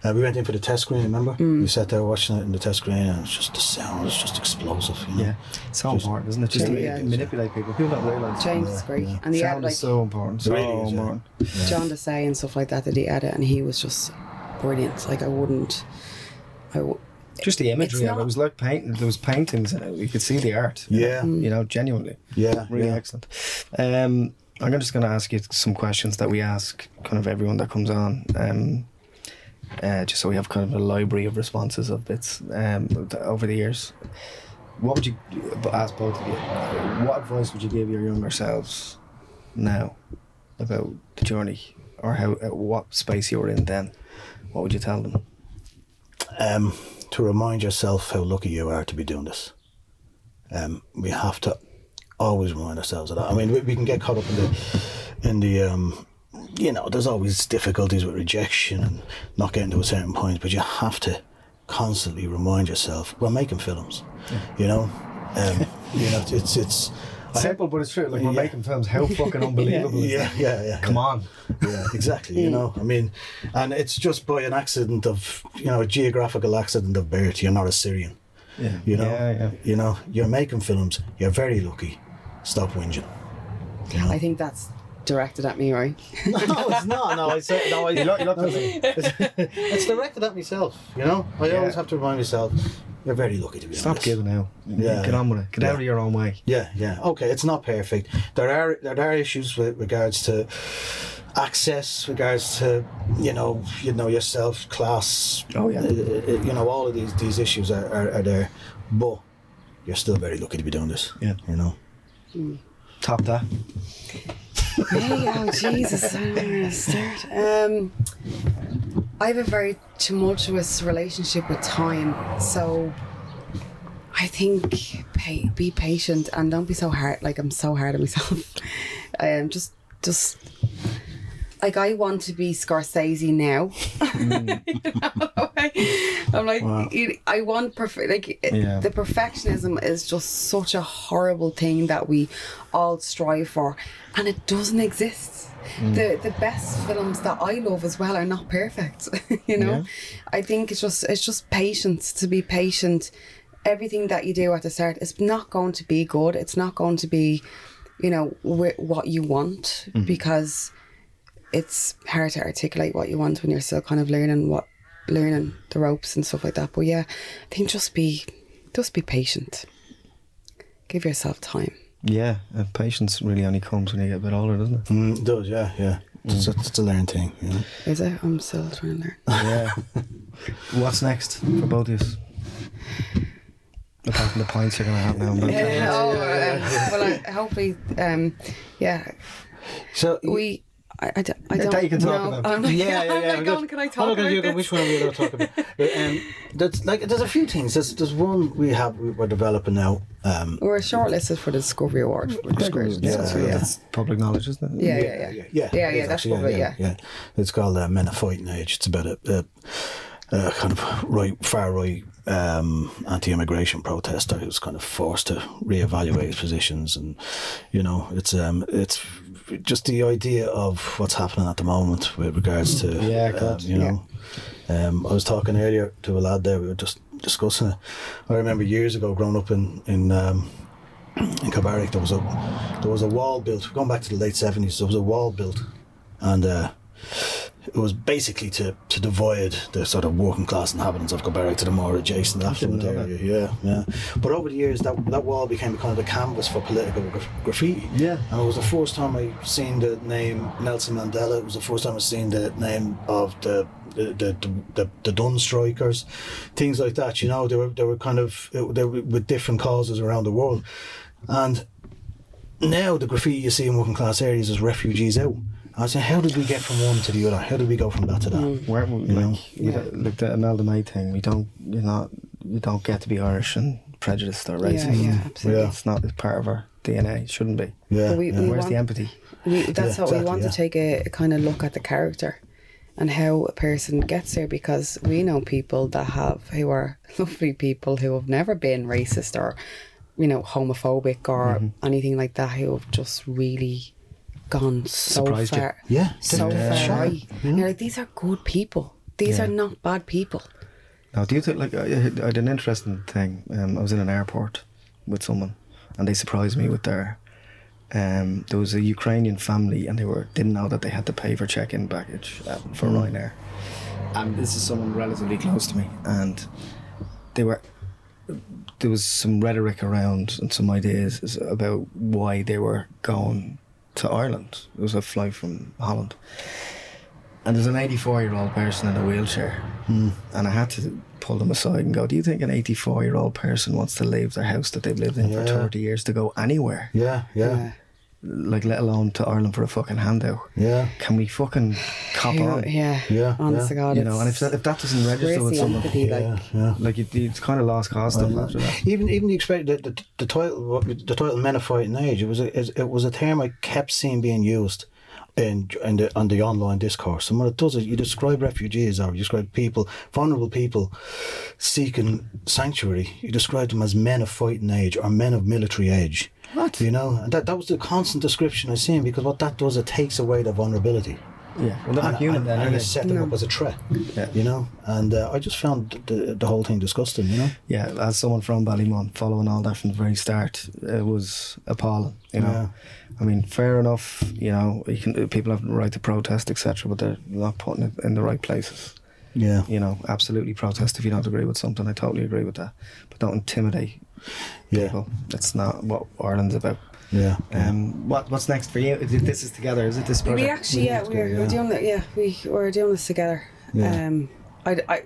Uh, we went in for the test screen. Remember, Mm. we sat there watching it in the test screen, and it's just the sound is just explosive. You know? Yeah, it's so Just- important, isn't it? Just to Yeah. manipulate people. People don't realize. James is great and he had Sound like is so important. So Really is, yeah. important. John Desai and stuff like that that he edit and he was just brilliant like I wouldn't I w- Just the imagery of it. It was like painting. There was paintings in it. You could see the art. Yeah. know, Mm. You know, genuinely. Yeah, Really yeah. excellent. Um, I'm just going to ask you some questions that we ask kind of everyone that comes on. Um, uh, just so we have kind of a library of responses of bits um, over the years. What would you ask both of you? What advice would you give your younger selves now about the journey, or how uh, what space you were in then? What would you tell them? um, to remind yourself how lucky you are to be doing this. Um, we have to always remind ourselves of that. I mean, we, we can get caught up in the, in the, um, you know, there's always difficulties with rejection and not getting to a certain point, but you have to constantly remind yourself we're making films. You know, um, you know, it's it's. I- Simple, but it's true. Like we're Yeah. making films. How fucking unbelievable is yeah, yeah, yeah. Come on. Yeah, exactly. You hmm. know, I mean, and it's just by an accident of, you know, a geographical accident of birth. You're not a Syrian. Yeah. You know, Yeah, yeah. you know, you're making films. You're very lucky. Stop whinging. You know? I think that's directed at me, right? no, it's not. No, uh, I said no. I, You look- you look no, it's, it's directed at myself. You know, I always have to remind myself. You're very lucky to be honest. Stop honest. giving out. Yeah. Get on with it. Get Yeah. out of your own way. Yeah, yeah. Okay, it's not perfect. There are there are issues with regards to access, regards to you know you know yourself, class. Oh, yeah. uh, uh, you know all of these these issues are, are, are there, but you're still very lucky to be doing this. Yeah. You know. Top that. Hey, oh Jesus! I don't know where to start. Um, I have a very tumultuous relationship with time, so I think pay, be patient and don't be so hard. Like I'm so hard on myself. um, just, just like I want to be Scorsese now. I'm like, Wow. I want perfect. Like Yeah. the perfectionism is just such a horrible thing that we all strive for, and it doesn't exist. Mm. The the best films that I love as well are not perfect. you know, Yeah. I think it's just it's just patience to be patient. Everything that you do at the start is not going to be good. It's not going to be, you know, wh- what you want Mm-hmm. because it's hard to articulate what you want when you're still kind of learning what learning the ropes and stuff like that. But yeah, I think just be just be patient. Give yourself time. Yeah, and patience really only comes when you get a bit older, doesn't it? Mm, it does. Yeah, yeah. It's, a, it's a learned thing. You know? Is it? I'm still trying to learn. Yeah. What's next for both of you? Apart from the pints you're gonna have now. and then. Yeah, oh, um, well, I, hopefully, um, yeah. So we. I, I, don't- I don't that you can talk know. about. I'm like, yeah, yeah, I'm yeah. like, good. "Oh, can I I'm talk about you, this? Which one are we going to talk about? Um, that's like there's a few things. There's there's one we have we're developing now. Um, We're shortlisted for the Discovery Award. For Discovery, Yeah, so, yeah. yeah. That's public knowledge, isn't it? Yeah, yeah, yeah. yeah, Yeah, it yeah, is that's actually, public, yeah. yeah. It's called uh, Men of Fighting Age. It's about a, a, a kind of right, far right um, anti-immigration protester who's kind of forced to reevaluate his positions, and you know, it's um, it's just the idea of what's happening at the moment with regards to Yeah, um, you know. Um, I was talking earlier to a lad there. We were just discussing it. I remember years ago, growing up in in um, in Kilbarrack, there was a there was a wall built. Going back to the late seventies, there was a wall built, and uh, it was basically to to divide the sort of working class inhabitants of Kilbarrack to the more adjacent affluent area. Yeah, yeah. But over the years, that that wall became kind of a canvas for political gra- graffiti. Yeah. And it was the first time I seen the name Nelson Mandela. It was the first time I seen the name of the the the, the, the, the Dunnes strikers, things like that. You know, they were they were kind of they were with different causes around the world, and now the graffiti you see in working class areas is refugees out. I was saying, how did we get from one to the other? How did we go from that to that? Where, like, know? we don't- like the amalgamate thing, we don't, you're not, you don't get to be Irish and prejudiced or racist. yeah, absolutely. Yeah. It's not it's part of our DNA. It shouldn't be. Yeah, But we- yeah. we Where's want- the empathy? We, that's Yeah, what we want yeah. to take a, a kind of look at the character and how a person gets there because we know people that have who are lovely people who have never been racist or you know homophobic or Mm-hmm. anything like that who have just really gone so Surprised you. far Yeah, so yeah, far sure. right and you're like these are good people these Yeah. are not bad people Now, do you think like I, I had an interesting thing? Um, I was in an airport with someone, and they surprised me with their. Um, there was a Ukrainian family, and they were didn't know that they had to pay for check-in baggage uh, for Ryanair. And this is someone relatively close to me, and they were. There was some rhetoric around and some ideas about why they were going to Ireland. It was a flight from Holland, and there's an 84 year old person in a wheelchair, hmm. and I had to pull them aside and go, "Do you think an 84 year old person wants to leave their house that they've lived in for 30 years to go anywhere? Yeah, yeah, Like, let alone to Ireland for a fucking handout? yeah, Can we fucking cop Who- on? yeah Yeah, honest yeah. to God You know, and if that, if that doesn't register where's with someone, empathy yeah, like yeah. like it, it's kind of lost cause stuff after that. Even even the expect the, the, the title the title Men of Fighting Age it was a it was a term I kept seeing being used in in the on the online discourse and what it does is you describe refugees or you describe people vulnerable people seeking sanctuary you describe them as men of fighting age or men of military age What? you know and that that was the constant description I seen because what that does it takes away the vulnerability Yeah, well, they're not and, human and, then, and are I they? set them up as a threat. Yeah. You know, and uh, I just found the the whole thing disgusting. You know. Yeah, as someone from Ballymun, following all that from the very start, it was appalling. You know, Yeah. I mean, fair enough. You know, you can people have the right to protest, etc., but they're not putting it in the right places. Yeah. You know, absolutely protest if you don't agree with something. I totally agree with that, but don't intimidate Yeah. people. That's not what Ireland's about. Yeah. Um, what what's next for you? This is together, is it? This project? We actually, yeah, we're, we're doing it. Yeah, we we're doing this together. Yeah. Um, I, I,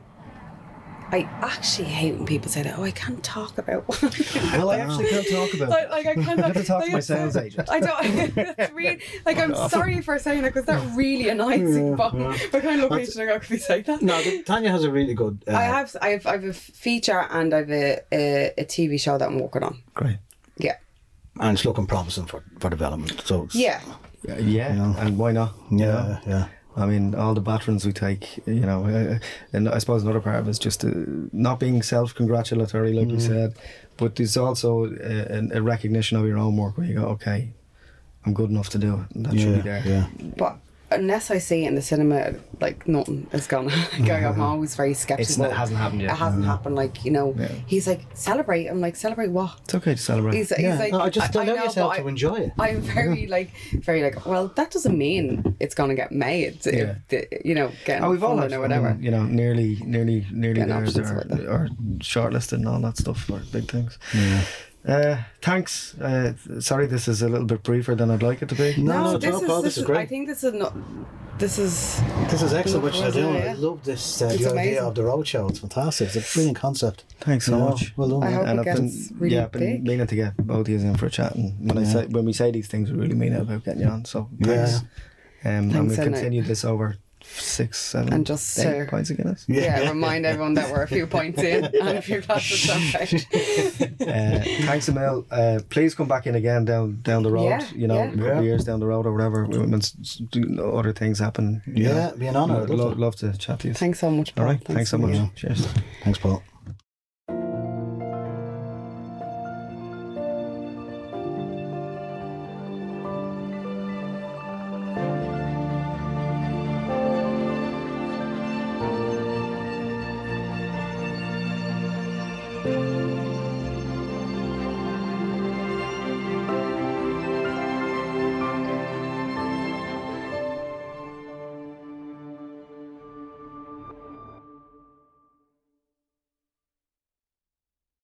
I actually hate when people say that. Oh, I can't talk about. Well, I actually can't talk about like, it. like I can't. I have to talk to like, my it's- sales agent. I don't. It's really like I'm sorry for saying that because that really annoys me. But yeah. I kind of look at each other and go, "Can we say that?" No, but Tanya has a really good. Uh, I have, I have, I have a feature and I have a, a, a TV show that I'm working on. Great. Yeah. and it's looking promising for, for development. So it's, Yeah. Yeah, yeah, and why not? you Yeah, yeah. I mean, all the batterings we take, you know, uh, and I suppose another part of it is just uh, not being self-congratulatory, like you Mm. said, but there's also a, a recognition of your own work where you go, okay, I'm good enough to do it, and that should be there. Yeah. But unless I see it in the cinema, like nothing is gonna. like, I'm mm-hmm. always very skeptical. it hasn't happened yet. It hasn't No. happened. Like you know, Yeah. he's like celebrate. I'm like celebrate what? It's okay to celebrate. He's, he's like, no, I just allow know, yourself but to enjoy it. I'm very like, very like. Well, that doesn't mean it's gonna get made. Yeah. If the, you know, getting Oh, we've all funding had or whatever. fun, you know, nearly, nearly, nearly Getting there, or, or shortlisted and all that stuff for big things. Yeah. Uh, thanks. Uh, sorry, this is a little bit briefer than I'd like it to be. No, no, this, Joe is, Paul, this, this is I great. think this is not. This is. This is excellent what you're Wasn't doing. I love this, uh, It's the idea of the roadshow. It's fantastic. It's a brilliant concept. Thanks so You know, much. Well done. I hope and it I've been, gets really yeah, I've been big. meaning to get both of you in for a chat, and when I say when we say these things, we really mean it about getting you on. So thanks. Um, and we'll Anna. continue this over six, seven, And just, eight uh, pints of Guinness. Yeah, remind everyone that we're a few points in and a few glasses of champagne. Uh, thanks a mil. Uh, please come back in again down down the road. Yeah, you know, yeah. a couple Yeah. of years down the road or whatever. When s- s- do- other things happen. you Yeah, know. be an honour, Lo- love love, to. chat to you. Thanks so much. All Paul. right. Thanks, so much. being Cheers. Thanks, Paul.